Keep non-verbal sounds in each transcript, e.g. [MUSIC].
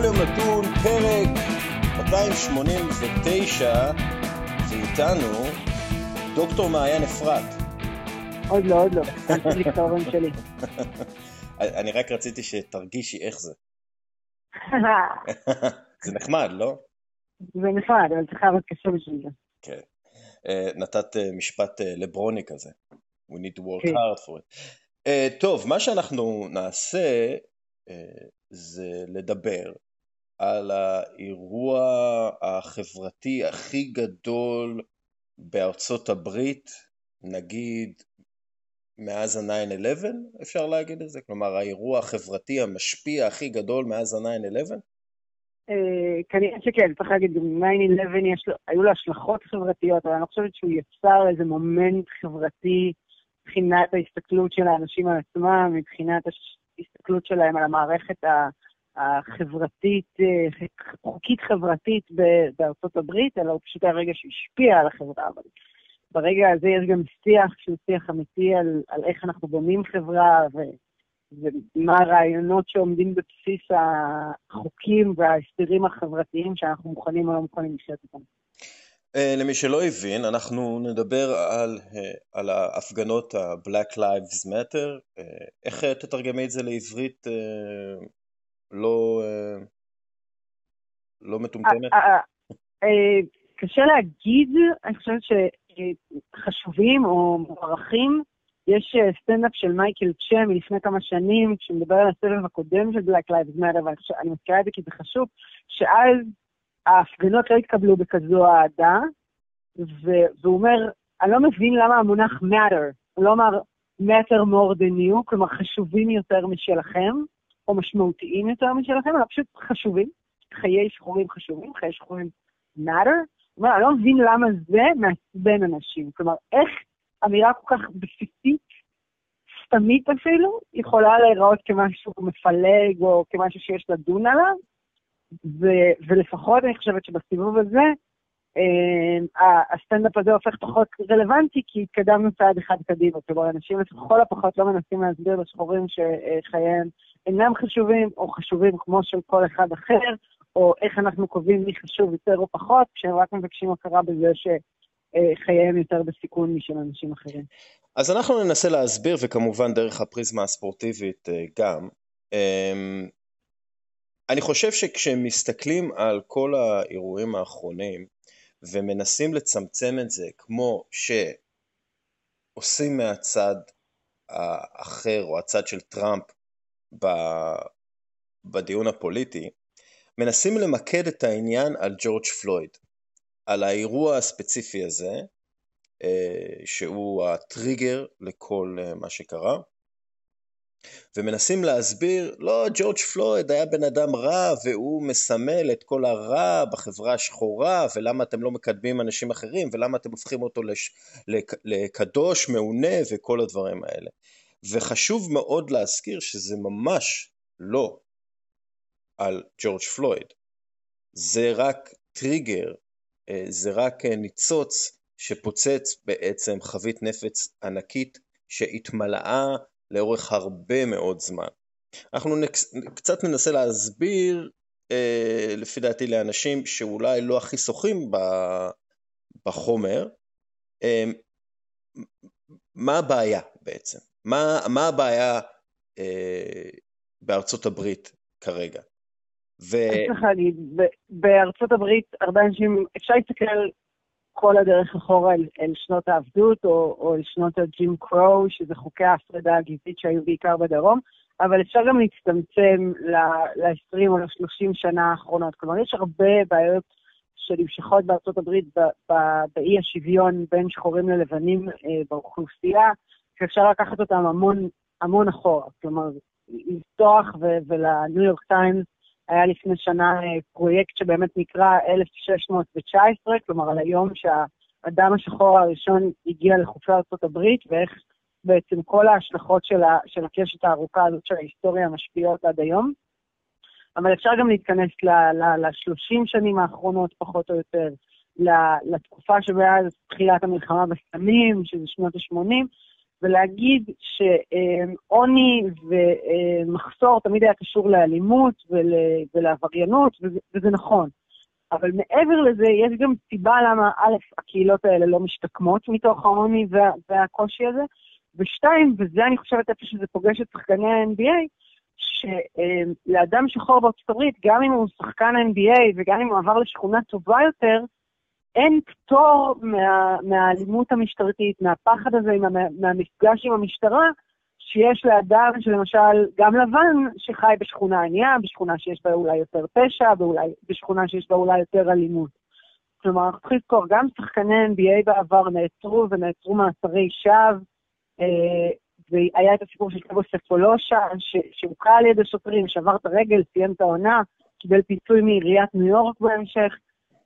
בכל יום נתון, פרק 289, ואיתנו דוקטור מעיין אפרת. עוד לא, עוד לא, שמתי לי קרבן שלי. [LAUGHS] אני רק רציתי שתרגישי איך זה. [LAUGHS] [LAUGHS] זה נחמד, לא? זה נחמד, אבל צריך לעבוד קשה בשביל זה. כן. אה, נתת אה, משפט אה, לברוני כזה. We need to work כן. hard for it. טוב, מה שאנחנו נעשה זה לדבר על האירוע החברתי הכי גדול בארצות הברית, נגיד מאז ה-9-11, אפשר להגיד את זה? כלומר, האירוע החברתי המשפיע הכי גדול מאז ה-9-11? אה, כנראה שכן, צריך להגיד, גם 9-11 היו לו השלכות חברתיות, אבל אני לא חושבת שהוא יצר איזה מומנט חברתי מבחינת ההסתכלות של האנשים על עצמם, מבחינת ההסתכלות שלהם על המערכת החברתית, אה, חוקית חברתית בארצות הברית, אלא הוא פשוט היה רגע שהשפיע על החברה. אבל ברגע הזה יש גם שיח שהוא שיח אמיתי על, על איך אנחנו בונים חברה ו, ומה הרעיונות שעומדים בבסיס החוקים וההסדרים החברתיים שאנחנו מוכנים או לא מוכנים לשאת אותם. אה, למי שלא הבין, אנחנו נדבר על, אה, על ההפגנות ה-Black Lives Matter. איך תתרגמי את זה לעברית לא, לא מטומטמת? קשה להגיד, אני חושבת שחשובים או מוערכים. יש סטנדאפ של מייקל צ'ה מלפני כמה שנים, שמדבר על הסבב הקודם של Black Lives Matter, ואני מזכירה את זה כי זה חשוב, שאז ההפגנות לא התקבלו בכזו אהדה, והוא אומר, אני לא מבין למה המונח matter, הוא לא אמר matter more than you, כלומר חשובים יותר משלכם, או משמעותיים יותר משלכם, אלא פשוט חשובים. חיי שחורים חשובים, חיי שחורים matter. אומר, אני לא מבין למה זה מעצבן אנשים. כלומר, איך אמירה כל כך בסיסית, סתמית אפילו, יכולה להיראות כמשהו מפלג או כמשהו שיש לדון עליו, ו- ולפחות אני חושבת שבסיבוב הזה, אה, הסטנדאפ הזה הופך פחות רלוונטי, כי התקדמנו צעד אחד קדימה. כלומר, אנשים לכל הפחות לא מנסים להסביר לשחורים שחייהם אינם חשובים, או חשובים כמו של כל אחד אחר, או איך אנחנו קובעים מי חשוב יותר או פחות, כשהם רק מבקשים הכרה בזה שחייהם יותר בסיכון משל אנשים אחרים. אז אנחנו ננסה להסביר, וכמובן דרך הפריזמה הספורטיבית אה, גם. אמ, אני חושב שכשמסתכלים על כל האירועים האחרונים ומנסים לצמצם את זה כמו שעושים מהצד האחר או הצד של טראמפ בדיון הפוליטי, מנסים למקד את העניין על ג'ורג' פלויד, על האירוע הספציפי הזה, אה, שהוא הטריגר לכל אה, מה שקרה, ומנסים להסביר, לא, ג'ורג' פלויד היה בן אדם רע והוא מסמל את כל הרע בחברה השחורה ולמה אתם לא מקדמים אנשים אחרים ולמה אתם הופכים אותו לש, לק, לקדוש, מעונה וכל הדברים האלה. וחשוב מאוד להזכיר שזה ממש לא על ג'ורג' פלויד. זה רק טריגר, אה, זה רק אה, ניצוץ שפוצץ בעצם חבית נפץ ענקית שהתמלאה לאורך הרבה מאוד זמן. אנחנו נקס, קצת ננסה להסביר, אה, לפי דעתי, לאנשים שאולי לא הכי שוחים בחומר, אה, מה הבעיה בעצם? מה, מה הבעיה אה, בארצות הברית כרגע? ו... צריך להגיד, בארצות הברית הרבה אנשים, אפשר להסתכל כל הדרך אחורה אל, אל שנות העבדות, או, או אל שנות הג'ים קרו, שזה חוקי ההפרדה הגזעית שהיו בעיקר בדרום, אבל אפשר גם להצטמצם ל-20 או ל-30 שנה האחרונות. כלומר, יש הרבה בעיות שנמשכות בארצות הברית באי השוויון בין שחורים ללבנים אה, באוכלוסייה, שאפשר לקחת אותם המון, המון אחורה. כלומר, לפתוח ולניו יורק טיימס היה לפני שנה אה, פרויקט שבאמת נקרא 1619, כלומר על היום שהאדם השחור הראשון הגיע לחופי ארה"ב, ואיך בעצם כל ההשלכות של, ה, של הקשת הארוכה הזאת של ההיסטוריה משפיעות עד היום. אבל אפשר גם להתכנס ל-30 שנים האחרונות, פחות או יותר, לתקופה שמאז תחילת המלחמה בסמים, שזה שנות ה-80, ולהגיד שעוני ומחסור תמיד היה קשור לאלימות ול, ולעבריינות, וזה, וזה נכון. אבל מעבר לזה, יש גם סיבה למה, א', הקהילות האלה לא משתקמות מתוך העוני וה, והקושי הזה, ושתיים, וזה אני חושבת איפה שזה פוגש את שחקני ה-NBA, שלאדם שחור בארצות הברית, גם אם הוא שחקן NBA וגם אם הוא עבר לשכונה טובה יותר, אין פטור מה, מהאלימות המשטרתית, מהפחד הזה, מה, מהמפגש עם המשטרה, שיש לאדם שלמשל, גם לבן, שחי בשכונה ענייה, בשכונה שיש בה אולי יותר פשע, ואולי בשכונה שיש בה אולי יותר אלימות. כלומר, אנחנו צריכים לזכור, גם שחקני NBA בעבר נעצרו ונעצרו מאסרי שווא, אה, והיה את הסיפור של קבו ספולושה, שהוקע על ידי שוטרים, שבר את הרגל, סיים את העונה, קיבל פיצוי מעיריית ניו יורק בהמשך.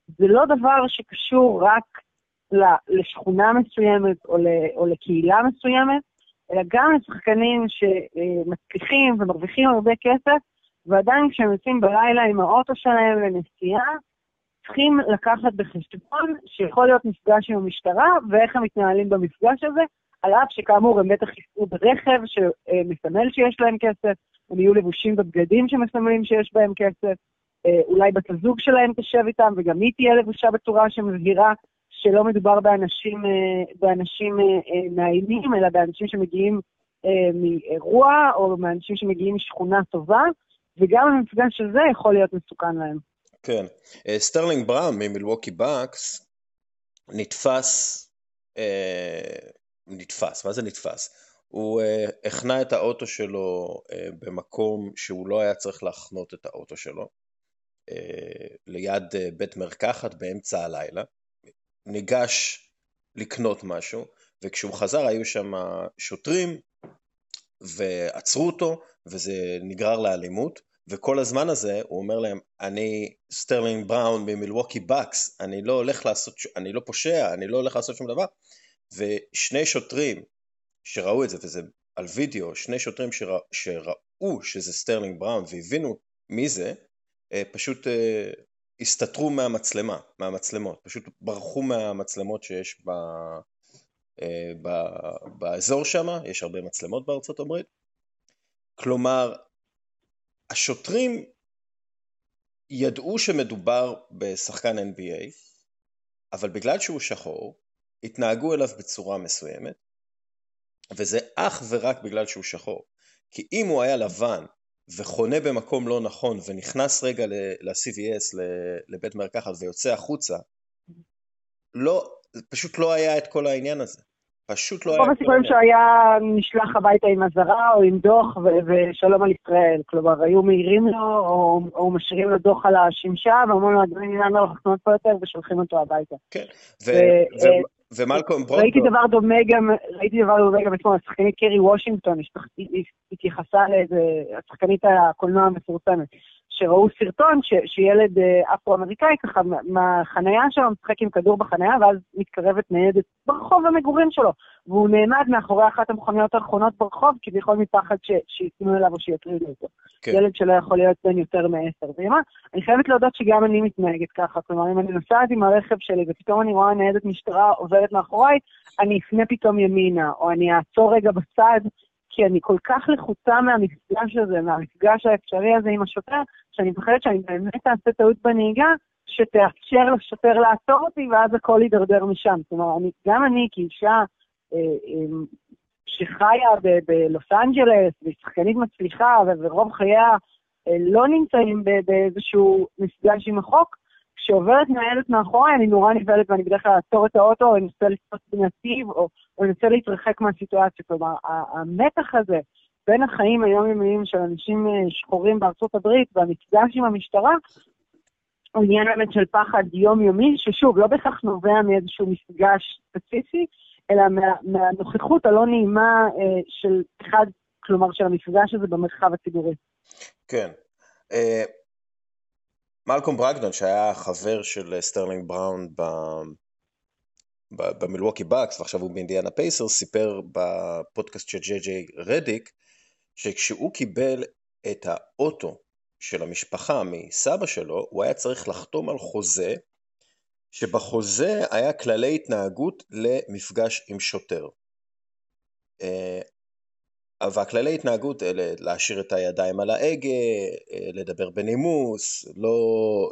זה לא דבר שקשור רק לשכונה מסוימת או, או לקהילה מסוימת, אלא גם לשחקנים שמצליחים ומרוויחים הרבה כסף, ועדיין כשהם יוצאים בלילה עם האוטו שלהם לנסיעה, צריכים לקחת בחשבון שיכול להיות מפגש עם המשטרה ואיך הם מתנהלים במפגש הזה, על אף שכאמור הם בטח ייסעו ברכב שמסמל שיש להם כסף, הם יהיו לבושים בבגדים שמסמלים שיש בהם כסף, אולי בת הזוג שלהם תשב איתם וגם היא תהיה לבושה בצורה שמבהירה שלא מדובר באנשים, אה, באנשים אה, מאיימים, אלא באנשים שמגיעים מאירוע או מאנשים שמגיעים משכונה טובה, וגם המפגש הזה יכול להיות מסוכן להם. כן. סטרלינג בראון ממילווקי בקס נתפס, נתפס, מה זה נתפס? הוא החנה את האוטו שלו במקום שהוא לא היה צריך להחנות את האוטו שלו. אה, ליד אה, בית מרקחת באמצע הלילה, ניגש לקנות משהו, וכשהוא חזר היו שם שוטרים ועצרו אותו, וזה נגרר לאלימות, וכל הזמן הזה הוא אומר להם, אני סטרלינג בראון ממילווקי בקס, אני לא הולך לעשות, אני לא פושע, אני לא הולך לעשות שום דבר. ושני שוטרים שראו את זה, וזה על וידאו, שני שוטרים שרא, שראו שזה סטרלינג בראון והבינו מי זה, פשוט אה, הסתתרו מהמצלמה, מהמצלמות, פשוט ברחו מהמצלמות שיש ב, אה, ב, באזור שם, יש הרבה מצלמות בארצות הברית. כלומר, השוטרים ידעו שמדובר בשחקן NBA, אבל בגלל שהוא שחור, התנהגו אליו בצורה מסוימת, וזה אך ורק בגלל שהוא שחור. כי אם הוא היה לבן וחונה במקום לא נכון ונכנס רגע ל-CVS, לבית מרקחת ויוצא החוצה, לא, פשוט לא היה את כל העניין הזה. פשוט לא היה... רוב הסיכויים שהיה נשלח הביתה עם אזהרה או עם דוח ושלום על ישראל. כלומר, היו מעירים לו או, או משאירים לו דוח על השמשה ואומרים לו, אדוני, לא לחנות פה יותר ושולחים אותו הביתה. כן, ו- ומלקום ברונקו... ראיתי דבר דומה גם, ראיתי דבר דומה גם אתמול, השחקנית קרי וושינגטון, התייחסה לאיזה, השחקנית הקולנוע המפורסמת. שראו סרטון ש, שילד אה, אפרו-אמריקאי ככה מהחנייה שלו משחק עם כדור בחנייה ואז מתקרבת ניידת ברחוב המגורים שלו והוא נעמד מאחורי אחת המכוניות האחרונות ברחוב כביכול מפחד שיתנו אליו או שיטרידו אותו. כן. ילד שלא יכול להיות בן יותר מעשר. ומה, אני חייבת להודות שגם אני מתנהגת ככה, כלומר אם אני נוסעת עם הרכב שלי ופתאום אני רואה ניידת משטרה עוברת מאחוריי, אני אפנה פתאום ימינה או אני אעצור רגע בצד כי אני כל כך לחוצה מהמפגש הזה, מהמפגש האפשרי הזה עם השוטר, שאני מפחדת שאני באמת אעשה טעות בנהיגה, שתאפשר לשוטר לעצור אותי, ואז הכל יידרדר משם. כלומר, אני, גם אני כאישה אה, אה, שחיה בלוס אנג'לס, והיא שחקנית מצליחה, ורוב חייה אה, לא נמצאים באיזשהו מפגש עם החוק, כשעוברת ניידת מאחורי, אני נורא נבהלת ואני בדרך כלל אעצור את האוטו, או אנסה לתפוס בנתיב, או אנסה להתרחק מהסיטואציה. כלומר, המתח הזה בין החיים היומיומיים של אנשים אה, שחורים בארצות הברית והמפגש עם המשטרה, הוא עניין באמת של פחד יומיומי, ששוב, לא בהכרח נובע מאיזשהו מפגש ספציפי, אלא מה, מהנוכחות הלא נעימה אה, של אחד, כלומר של המפגש הזה במרחב הציבורי. כן. אה, מלקום ברוגדון, שהיה חבר של סטרלינג בראון במילווקי באקס, ועכשיו הוא באינדיאנה פייסרס, סיפר בפודקאסט של ג'יי ג'יי רדיק, שכשהוא קיבל את האוטו של המשפחה מסבא שלו, הוא היה צריך לחתום על חוזה, שבחוזה היה כללי התנהגות למפגש עם שוטר. והכללי התנהגות אלה להשאיר את הידיים על ההגה, לדבר בנימוס, לא,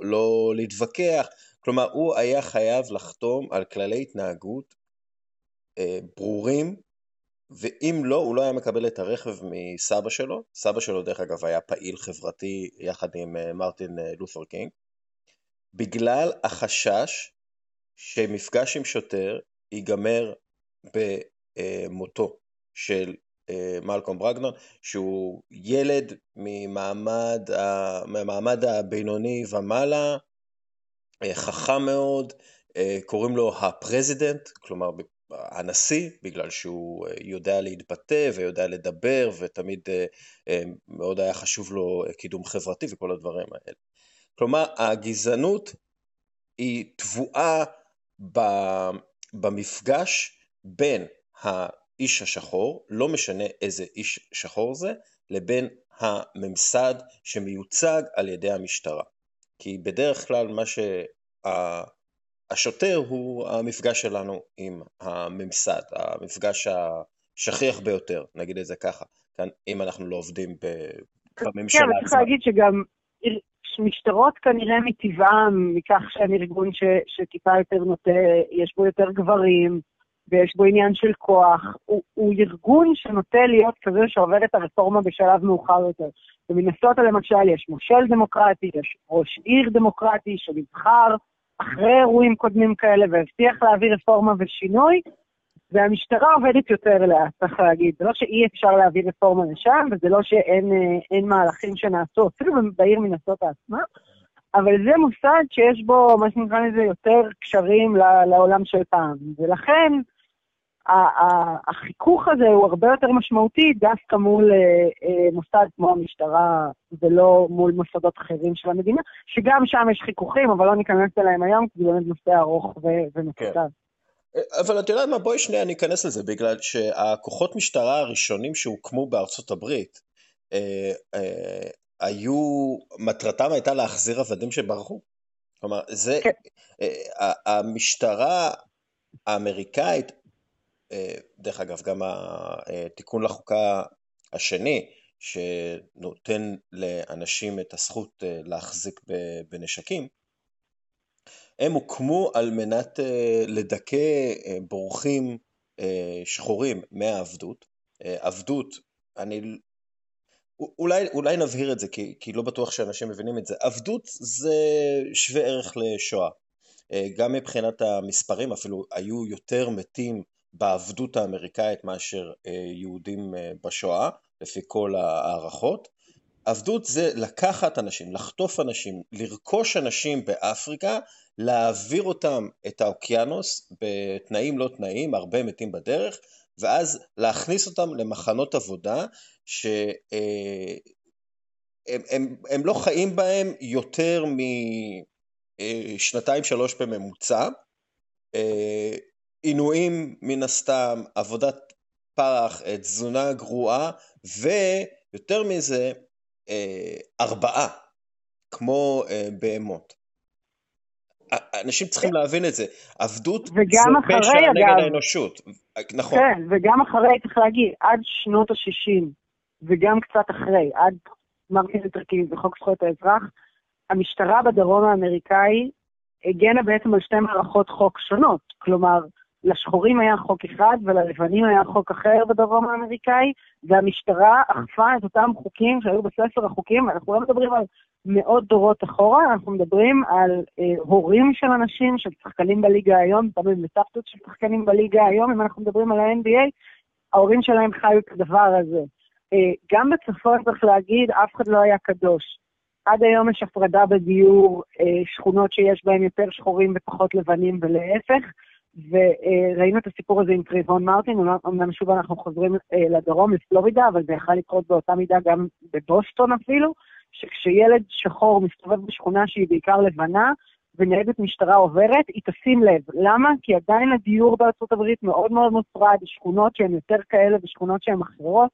לא להתווכח, כלומר הוא היה חייב לחתום על כללי התנהגות ברורים ואם לא, הוא לא היה מקבל את הרכב מסבא שלו. סבא שלו, דרך אגב, היה פעיל חברתי יחד עם אה, מרטין אה, לותר קינג, בגלל החשש שמפגש עם שוטר ייגמר במותו של אה, מלקום ברוגדון, שהוא ילד ממעמד, ממעמד הבינוני ומעלה, חכם מאוד, קוראים לו ה president, כלומר הנשיא, בגלל שהוא אה, יודע להתבטא ויודע לדבר ותמיד אה, אה, מאוד היה חשוב לו קידום חברתי וכל הדברים האלה. כלומר, הגזענות היא טבועה במפגש בין האיש השחור, לא משנה איזה איש שחור זה, לבין הממסד שמיוצג על ידי המשטרה. כי בדרך כלל מה שה... השוטר הוא המפגש שלנו עם הממסד, המפגש השכיח ביותר, נגיד את זה ככה, כאן, אם אנחנו לא עובדים בממשלה עצמה. כן, צריך להגיד שגם משטרות כנראה מטבעם, מכך שהם ארגון ש, שטיפה יותר נוטה, יש בו יותר גברים, ויש בו עניין של כוח, הוא, הוא ארגון שנוטה להיות כזה שעובר את הרפורמה בשלב מאוחר יותר. במינסוטה למשל יש מושל דמוקרטי, יש ראש עיר דמוקרטי שנבחר, אחרי אירועים קודמים כאלה והבטיח להביא רפורמה ושינוי, והמשטרה עובדת יותר לאט, צריך להגיד. זה לא שאי אפשר להביא רפורמה לשם, וזה לא שאין אה, מהלכים שנעשו, אפילו בעיר מנסות עצמה, אבל זה מוסד שיש בו, מה שנקרא לזה, יותר קשרים לעולם של פעם. ולכן, החיכוך הזה הוא הרבה יותר משמעותי דווקא מול אה, אה, מוסד כמו המשטרה ולא מול מוסדות אחרים של המדינה, שגם שם יש חיכוכים, אבל לא ניכנס אליהם היום, כי זה באמת נושא ארוך ומקוצר. כן. אבל את יודעת מה, בואי שנייה ניכנס לזה, בגלל שהכוחות משטרה הראשונים שהוקמו בארצות הברית, אה, אה, היו, מטרתם הייתה להחזיר עבדים שברחו. כלומר, זה, כן. אה, המשטרה האמריקאית אה, דרך אגב, גם התיקון לחוקה השני, שנותן לאנשים את הזכות אה, להחזיק בנשקים, הם הוקמו על מנת אה, לדכא בורחים שחורים מהעבדות. עבדות, אני... אולי, אולי נבהיר את זה, כי, כי לא בטוח שאנשים מבינים את זה. עבדות זה שווה ערך לשואה. גם מבחינת המספרים, אפילו היו יותר מתים בעבדות האמריקאית מאשר אה, יהודים אה, בשואה, לפי כל ההערכות. עבדות זה לקחת אנשים, לחטוף אנשים, לרכוש אנשים באפריקה, להעביר אותם את האוקיינוס בתנאים לא תנאים, הרבה מתים בדרך, ואז להכניס אותם למחנות עבודה שהם אה, הם, הם לא חיים בהם יותר משנתיים שלוש בממוצע, עינויים מן הסתם, עבודת פרח, אה, תזונה גרועה, ויותר מזה, אה, ארבעה, כמו אה, בהמות. אנשים צריכים להבין את זה, עבדות זה פשע נגד האנושות, נכון. כן, וגם אחרי, צריך להגיד, עד שנות ה-60, וגם קצת אחרי, עד מרקין לותר קינג וחוק זכויות האזרח, המשטרה בדרום האמריקאי הגנה בעצם על שתי מערכות חוק שונות. כלומר, לשחורים היה חוק אחד וללבנים היה חוק אחר בדרום האמריקאי, והמשטרה אכפה את אותם חוקים שהיו בספר החוקים, אנחנו לא מדברים על מאות דורות אחורה, אנחנו מדברים על אה, הורים של אנשים, של שחקנים בליגה היום, לפעמים לסבתות של שחקנים בליגה היום, אם אנחנו מדברים על ה-NBA, ההורים שלהם חיו את הדבר הזה. אה, גם בצפון, צריך להגיד, אף אחד לא היה קדוש. עד היום יש הפרדה בדיור, אה, שכונות שיש בהן יותר שחורים ופחות לבנים ולהפך. וראינו את הסיפור הזה עם טריבון מרטין, אמנם שוב אנחנו חוזרים אה, לדרום, לפלורידה, אבל זה יכול לקרות באותה מידה גם בבוסטון אפילו, שכשילד שחור מסתובב בשכונה שהיא בעיקר לבנה, וניידת משטרה עוברת, היא תשים לב. למה? כי עדיין הדיור בארצות הברית מאוד מאוד מופרד, שכונות שהן יותר כאלה ושכונות שהן אחרות.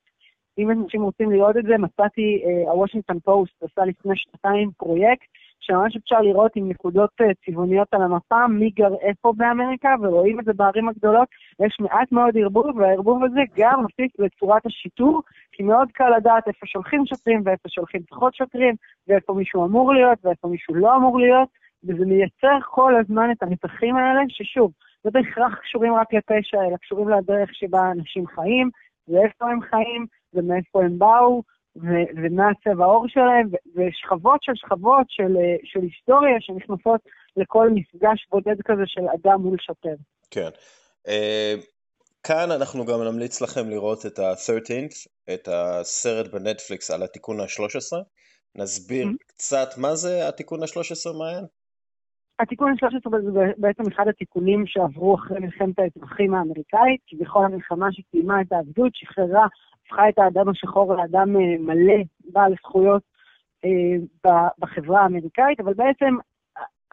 אם אנשים רוצים לראות את זה, מצאתי, הוושינגטון uh, פוסט עשה לפני שנתיים פרויקט שממש אפשר לראות עם נקודות אה, צבעוניות על המפה מי גר איפה באמריקה, ורואים את זה בערים הגדולות. יש מעט מאוד ערבוב, והערבוב הזה גם מוסיף לצורת השיטור, כי מאוד קל לדעת איפה שולחים שוטרים ואיפה שולחים פחות שוטרים, ואיפה מישהו אמור להיות ואיפה מישהו לא אמור להיות, וזה מייצר כל הזמן את המתחים האלה, ששוב, לא בהכרח קשורים רק לפשע, אלא קשורים לדרך שבה אנשים חיים, ואיפה הם חיים, ומאיפה הם באו, ו- ומה הצבע העור שלהם, ו- ושכבות של שכבות של, של היסטוריה שנכנסות לכל מפגש בודד כזה של אדם מול שוטר. כן. Uh, כאן אנחנו גם נמליץ לכם לראות את ה-13th, את הסרט בנטפליקס על התיקון ה-13. נסביר mm-hmm. קצת מה זה התיקון ה-13, מעיין? התיקון ה-13 זה בעצם אחד התיקונים שעברו אחרי מלחמת האזרחים האמריקאית, כביכול המלחמה שסיימה את העבדות, שחררה, הפכה את האדם השחור לאדם אה, מלא, בעל זכויות אה, בחברה האמריקאית, אבל בעצם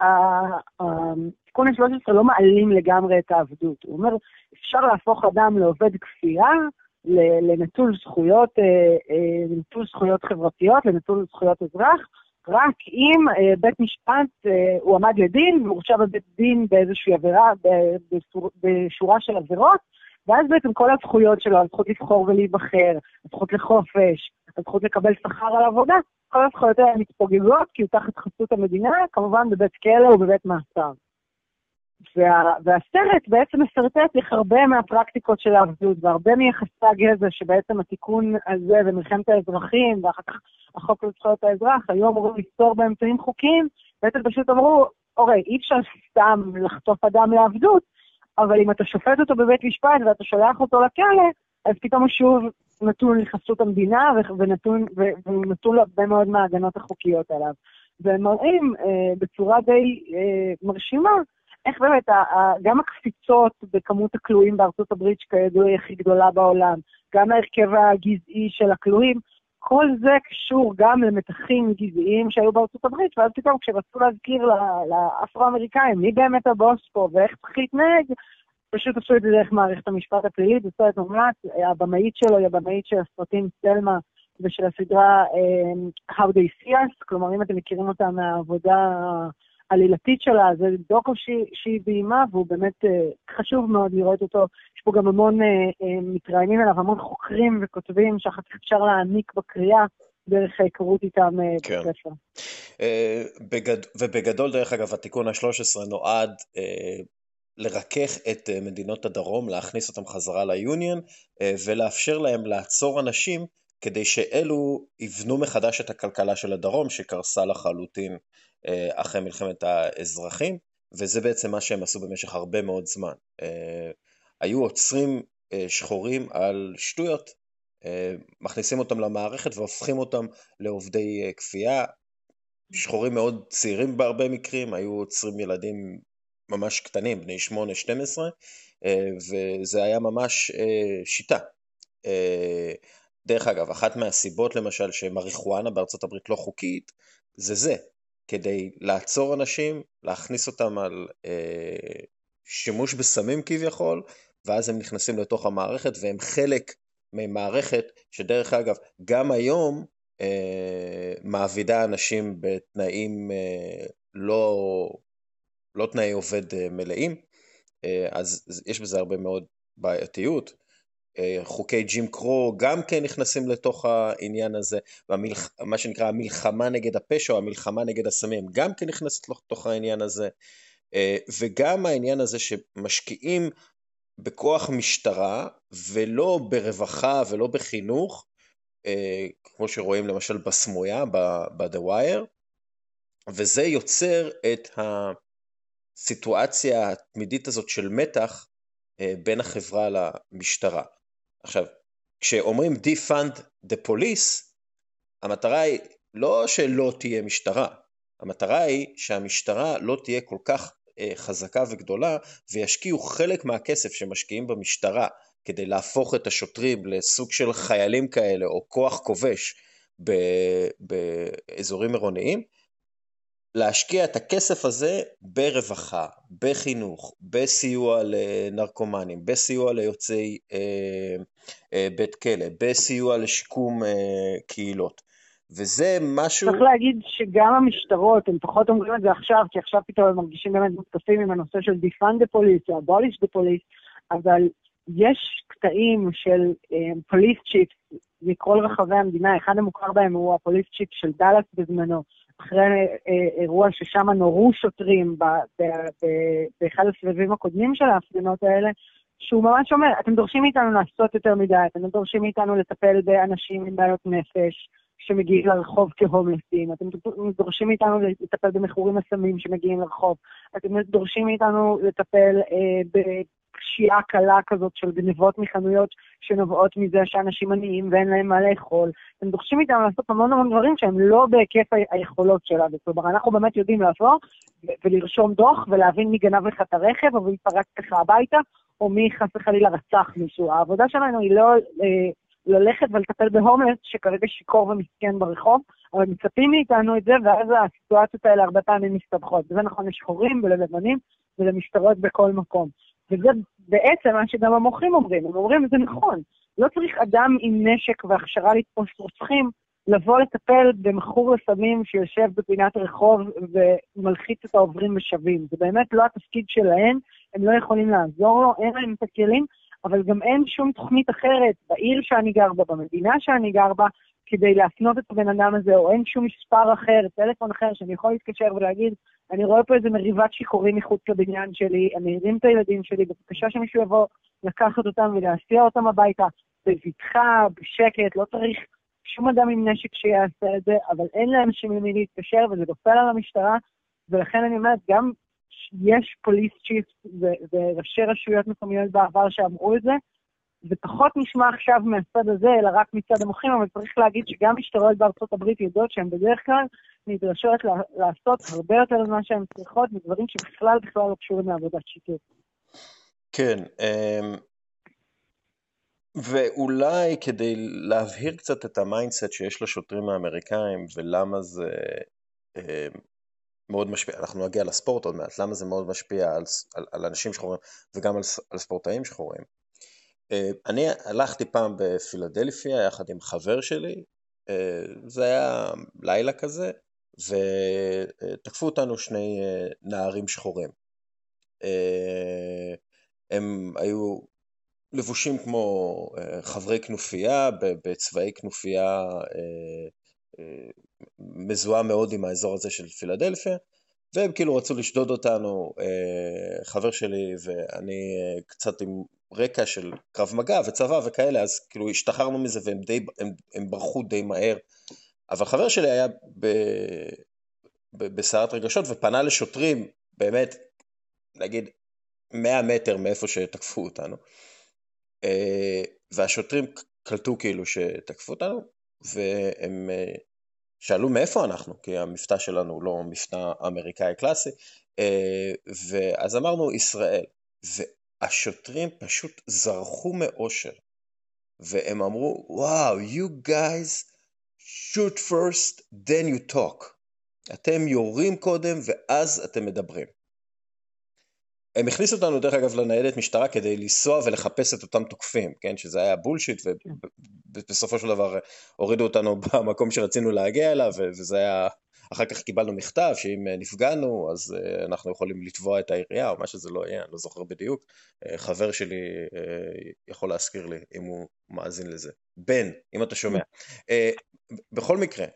התיקון ה-13 לא מעלים לגמרי את העבדות. הוא אומר, אפשר להפוך אדם לעובד כפייה, לנטול זכויות, אה, לנטול זכויות חברתיות, לנטול זכויות אזרח, רק אם אה, בית משפט, אה, הוא עמד לדין והורשע בבית דין באיזושהי עבירה, בשורה של עבירות, ואז בעצם כל הזכויות שלו, הזכות לבחור ולהיבחר, הזכות לחופש, הזכות לקבל שכר על עבודה, כל הזכויות האלה מתפוגגות כי הוא תחת חסות המדינה, כמובן בבית כלא ובבית מאסר. וה, והסרט בעצם מסרטט איך הרבה מהפרקטיקות של העבדות והרבה מיחסי הגזע שבעצם התיקון הזה במלחמת האזרחים ואחר כך החוק לזכויות האזרח היו אמורים לפתור באמצעים חוקיים, בעצם פשוט אמרו, אוקיי, אי אפשר סתם לחטוף אדם לעבדות, אבל אם אתה שופט אותו בבית משפט ואתה שולח אותו לכלא, אז פתאום הוא שוב נתון לחסות המדינה ונתון, ונתון להרבה מאוד מההגנות החוקיות עליו. והם מראים אה, בצורה די אה, מרשימה איך באמת גם הקפיצות בכמות הכלואים בארצות הברית, שכידוע היא הכי גדולה בעולם, גם ההרכב הגזעי של הכלואים, כל זה קשור גם למתחים גזעיים שהיו בארצות הברית, ואז פתאום כשרצו להזכיר לאפרו-אמריקאים מי באמת הבוס פה ואיך צריך להתנהג, פשוט עשו את זה דרך מערכת המשפט הפלילית, זה סרט מומלץ, הבמאית שלו היא הבמאית של הסרטים סלמה ושל הסדרה um, How They See Us, כלומר אם אתם מכירים אותה מהעבודה העלילתית שלה, זה דוקו שהיא, ביימה, והוא באמת uh, חשוב מאוד לראות אותו. יש פה גם המון uh, uh, מתראיינים אליו, המון חוקרים וכותבים שאחר כך אפשר להעניק בקריאה. דרך ההיכרות איתם כן. בספר. Uh, בגד... ובגדול, דרך אגב, התיקון ה-13 נועד uh, לרכך את uh, מדינות הדרום, להכניס אותם חזרה ליוניון, uh, ולאפשר להם לעצור אנשים כדי שאלו יבנו מחדש את הכלכלה של הדרום, שקרסה לחלוטין אה, אחרי מלחמת האזרחים, וזה בעצם מה שהם עשו במשך הרבה מאוד זמן. אה, היו עוצרים אה, שחורים על שטויות, מכניסים אותם למערכת והופכים אותם לעובדי כפייה. שחורים מאוד צעירים בהרבה מקרים, היו עוצרים ילדים ממש קטנים, בני 8-12, וזה היה ממש שיטה. דרך אגב, אחת מהסיבות למשל שמריחואנה בארצות הברית לא חוקית, זה זה, כדי לעצור אנשים, להכניס אותם על אה, שימוש בסמים כביכול, ואז הם נכנסים לתוך המערכת והם חלק ממערכת שדרך אגב, גם היום אה, מעבידה אנשים בתנאים אה, לא, לא תנאי עובד אה, מלאים, אה, אז יש בזה הרבה מאוד בעייתיות. אה, חוקי ג'ים קרו גם כן נכנסים לתוך העניין הזה, ומה שנקרא המלחמה נגד הפשע או המלחמה נגד הסמים גם כן נכנסת לתוך העניין הזה, אה, וגם העניין הזה שמשקיעים בכוח משטרה ולא ברווחה ולא בחינוך, אה, כמו שרואים למשל בסמויה, ב-The Wire, וזה יוצר את הסיטואציה התמידית הזאת של מתח בין החברה למשטרה. עכשיו, כשאומרים defund the police, המטרה היא לא שלא תהיה משטרה, המטרה היא שהמשטרה לא תהיה כל כך אה, חזקה וגדולה וישקיעו חלק מהכסף שמשקיעים במשטרה כדי להפוך את השוטרים לסוג של חיילים כאלה או כוח כובש באזורים עירוניים, להשקיע את הכסף הזה ברווחה, בחינוך, בסיוע לנרקומנים, בסיוע ליוצאי אה, אה, בית כלא, בסיוע לשיקום אה, קהילות. וזה משהו... צריך להגיד שגם המשטרות, הם פחות אומרים את זה עכשיו, כי עכשיו פתאום הם מרגישים באמת מותקפים עם הנושא של defund the police או abolish the police, אבל יש קטעים של פוליס uh, צ'יפ מכל רחבי המדינה, אחד המוכר בהם הוא הפוליס צ'יפ של דאלאס בזמנו, אחרי uh, אירוע ששם נורו שוטרים באחד הסבבים הקודמים של ההפגנות האלה, שהוא ממש אומר, אתם דורשים מאיתנו לעשות יותר מדי, אתם דורשים מאיתנו לטפל באנשים עם בעיות נפש שמגיעים לרחוב כהומלסים, אתם דורשים מאיתנו לטפל במכורים הסמים שמגיעים לרחוב, אתם דורשים מאיתנו לטפל אה, בפשיעה קלה כזאת של גנבות מחנויות שנובעות מזה שאנשים עניים ואין להם מה לאכול. אתם דורשים מאיתנו לעשות המון המון דברים שהם לא בהיקף היכולות שלנו. כלומר, אנחנו באמת יודעים לבוא ולרשום דוח ולהבין מי גנב לך את הרכב או מי פרק לך הביתה, או מי חס וחלילה רצח מישהו. העבודה שלנו היא לא אה, ללכת ולטפל בהומלס שכרגע שיכור ומסכן ברחוב, אבל מצפים מאיתנו את זה, ואז הסיטואציות האלה הרבה פעמים מסתבכות. וזה נכון לשחורים וללבנים ולמשטרות בכל מקום. וזה בעצם מה שגם המוחים אומרים, הם אומרים, זה נכון, לא צריך אדם עם נשק והכשרה לתפוס רוצחים לבוא לטפל במכור לסמים שיושב בפינת רחוב ומלחיץ את העוברים ושבים. זה באמת לא התפקיד שלהם, הם לא יכולים לעזור לו, אין להם את הכלים, אבל גם אין שום תוכנית אחרת בעיר שאני גר בה, במדינה שאני גר בה, כדי להפנות את הבן אדם הזה, או אין שום מספר אחר, טלפון אחר, שאני יכול להתקשר ולהגיד, אני רואה פה איזה מריבת שיכורים מחוץ לבניין שלי, אני ארים את הילדים שלי, בבקשה שמישהו יבוא לקחת אותם ולהסיע אותם הביתה, בבטחה, בשקט, לא צריך שום אדם עם נשק שיעשה את זה, אבל אין לאנשים למי להתקשר, וזה נופל על המשטרה, ולכן אני אומרת, גם יש פוליס צ'יפ וראשי רשויות מקומיות בעבר שאמרו את זה, זה פחות נשמע עכשיו מהצד הזה, אלא רק מצד המוחים, אבל צריך להגיד שגם משטרות בארצות הברית יודעות שהן בדרך כלל נדרשות לעשות הרבה יותר ממה שהן צריכות, מדברים שבכלל בכלל לא קשורים לעבודת שיטור. כן, אמ, ואולי כדי להבהיר קצת את ה mindset שיש לשוטרים האמריקאים ולמה זה אמ, מאוד משפיע, אנחנו נגיע לספורט עוד מעט, למה זה מאוד משפיע על, על, על אנשים שחורים וגם על, על ספורטאים שחורים. אה, אני הלכתי פעם בפילדלפיה יחד עם חבר שלי, אה, זה היה לילה כזה, ותקפו אותנו שני אה, נערים שחורים. הם היו לבושים כמו חברי כנופיה, בצבעי כנופיה מזוהה מאוד עם האזור הזה של פילדלפיה, והם כאילו רצו לשדוד אותנו, חבר שלי ואני קצת עם רקע של קרב מגע וצבא וכאלה, אז כאילו השתחררנו מזה והם די, הם, הם ברחו די מהר. אבל חבר שלי היה ב, ב, בסערת רגשות ופנה לשוטרים, באמת, נגיד 100 מטר מאיפה שתקפו אותנו. אה, והשוטרים קלטו כאילו שתקפו אותנו, והם שאלו מאיפה אנחנו, כי המבטא שלנו הוא לא מבטא אמריקאי קלאסי, אה, ואז אמרנו ישראל, והשוטרים פשוט זרחו מאושר, והם אמרו, וואו, you guys shoot first, then you talk. אתם יורים קודם ואז אתם מדברים. הם הכניסו אותנו דרך אגב לניידת משטרה כדי לנסוע ולחפש את אותם תוקפים, כן, שזה היה בולשיט ובסופו של דבר הורידו אותנו [LAUGHS] במקום שרצינו להגיע אליו וזה היה, אחר כך קיבלנו מכתב שאם נפגענו אז אה, אנחנו יכולים לתבוע את העירייה או מה שזה לא יהיה, אני לא זוכר בדיוק, אה, חבר שלי אה, יכול להזכיר לי אם הוא מאזין לזה. בן, אם אתה שומע. בכל מקרה,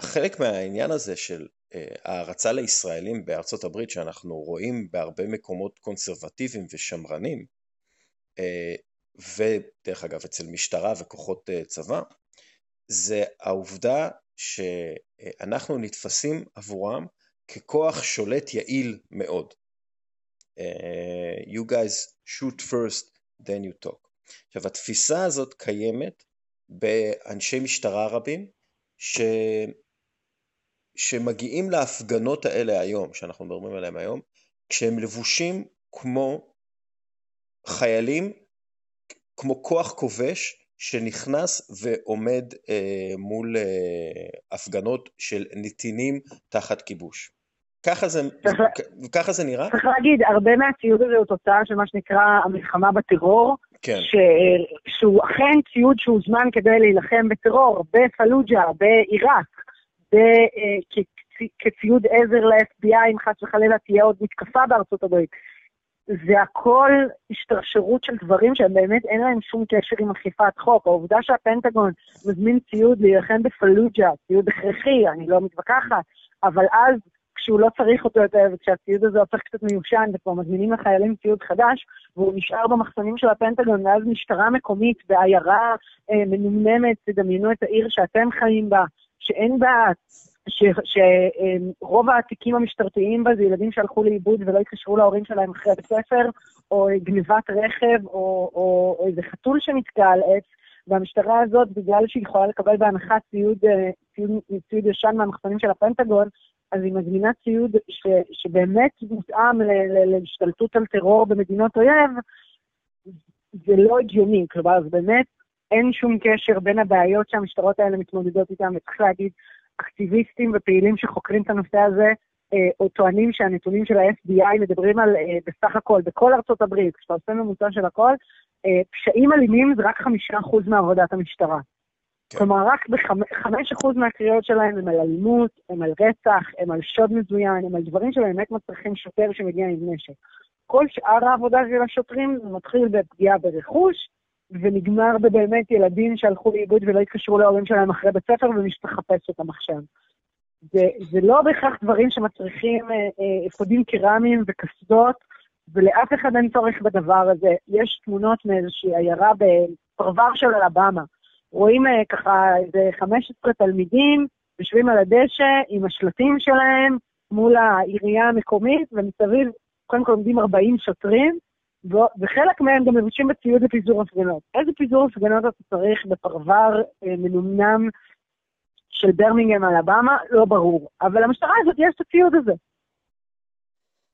חלק מהעניין הזה של הערצה לישראלים בארצות הברית שאנחנו רואים בהרבה מקומות קונסרבטיביים ושמרנים אה, ודרך אגב אצל משטרה וכוחות אה, צבא זה העובדה שאנחנו נתפסים עבורם ככוח שולט יעיל מאוד. אה, you guys shoot first then you talk. עכשיו התפיסה הזאת קיימת באנשי משטרה רבים ש... שמגיעים להפגנות האלה היום, שאנחנו מדברים עליהן היום, כשהם לבושים כמו חיילים, כמו כוח כובש שנכנס ועומד אה, מול אה, הפגנות של נתינים תחת כיבוש. ככה זה, ככה זה נראה? צריך להגיד, הרבה מהציוד הזה הוא תוצאה של מה שנקרא המלחמה בטרור, כן. ש, שהוא אכן ציוד שהוזמן כדי להילחם בטרור בפלוג'ה, בעיראק, ב, אה, כ, כציוד עזר ל-FBI אם חס וחלילה תהיה עוד מתקפה בארצות הברית. זה הכל השתרשרות של דברים שהם באמת אין להם שום קשר עם אכיפת חוק. העובדה שהפנטגון מזמין ציוד להילחם בפלוג'ה, ציוד הכרחי, אני לא מתווכחת, אבל אז כשהוא לא צריך אותו יותר, וכשהציוד הזה הופך קצת מיושן, וכבר מזמינים לחיילים ציוד חדש, והוא נשאר במחסנים של הפנטגון, ואז משטרה מקומית בעיירה אה, מנומנמת, תדמיינו את העיר שאתם חיים בה, שאין בה שרוב התיקים המשטרתיים בה זה ילדים שהלכו לאיבוד ולא התקשרו להורים שלהם אחרי בית ספר, או גנבת רכב, או, או, או איזה חתול שנתקע על עץ, והמשטרה הזאת, בגלל שהיא יכולה לקבל בהנחה ציוד, אה, ציוד, ציוד ישן מהמחסנים של הפנטגון, אז היא מזמינה ציוד ש, שבאמת מותאם להשתלטות על טרור במדינות אויב, זה לא הגיוני. כלומר, אז באמת אין שום קשר בין הבעיות שהמשטרות האלה מתמודדות איתן, וצריך להגיד, אקטיביסטים ופעילים שחוקרים את הנושא הזה, אה, או טוענים שהנתונים של ה-FBI מדברים על, אה, בסך הכל, בכל ארצות הברית, כשאתה עושה ממוצע של הכל, אה, פשעים אלימים זה רק חמישה אחוז מעבודת המשטרה. כן. כלומר, רק בחמש אחוז מהקריאות שלהם הם על אלימות, הם על רצח, הם על שוד מזוין, הם על דברים שבאמת מצריכים שוטר שמגיע עם נשק. כל שאר העבודה של השוטרים מתחיל בפגיעה ברכוש, ונגמר בבאמת ילדים שהלכו לאיבוד ולא התקשרו להורים שלהם אחרי בית ספר ומי שתחפש אותם עכשיו. זה, זה לא בהכרח דברים שמצריכים אה, אה, אפודים קרמיים וקסדות, ולאף אחד אין צורך בדבר הזה. יש תמונות מאיזושהי עיירה בפרבר של אלבמה. רואים אה, ככה איזה 15 תלמידים יושבים על הדשא עם השלטים שלהם מול העירייה המקומית, ומסביב קודם כל עומדים 40 שוטרים, וחלק מהם גם מבושים בציוד לפיזור הפגנות. איזה פיזור הפגנות אתה צריך בפרבר אה, מנומנם של ברמינגהם אלבמה? לא ברור. אבל למשטרה הזאת יש את הציוד הזה.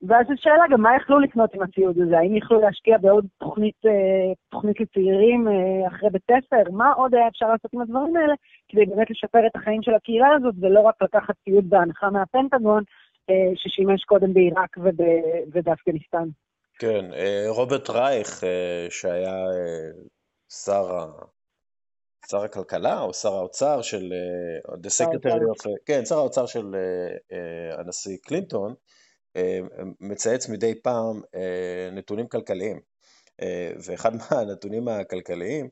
ואז זו שאלה גם מה יכלו לקנות עם הציוד הזה, האם יכלו להשקיע בעוד תוכנית, אה, תוכנית לצעירים אה, אחרי בית ספר, מה עוד היה אפשר לעשות עם הדברים האלה כדי באמת לשפר את החיים של הקהילה הזאת, ולא רק לקחת ציוד בהנחה מהפנטגון אה, ששימש קודם בעיראק ובאפגניסטן. כן, אה, רוברט רייך, אה, שהיה אה, שר, שר הכלכלה או שר האוצר של, The Secretary of, כן, שר האוצר של הנשיא קלינטון, מצייץ מדי פעם נתונים כלכליים. ואחד [LAUGHS] מהנתונים הכלכליים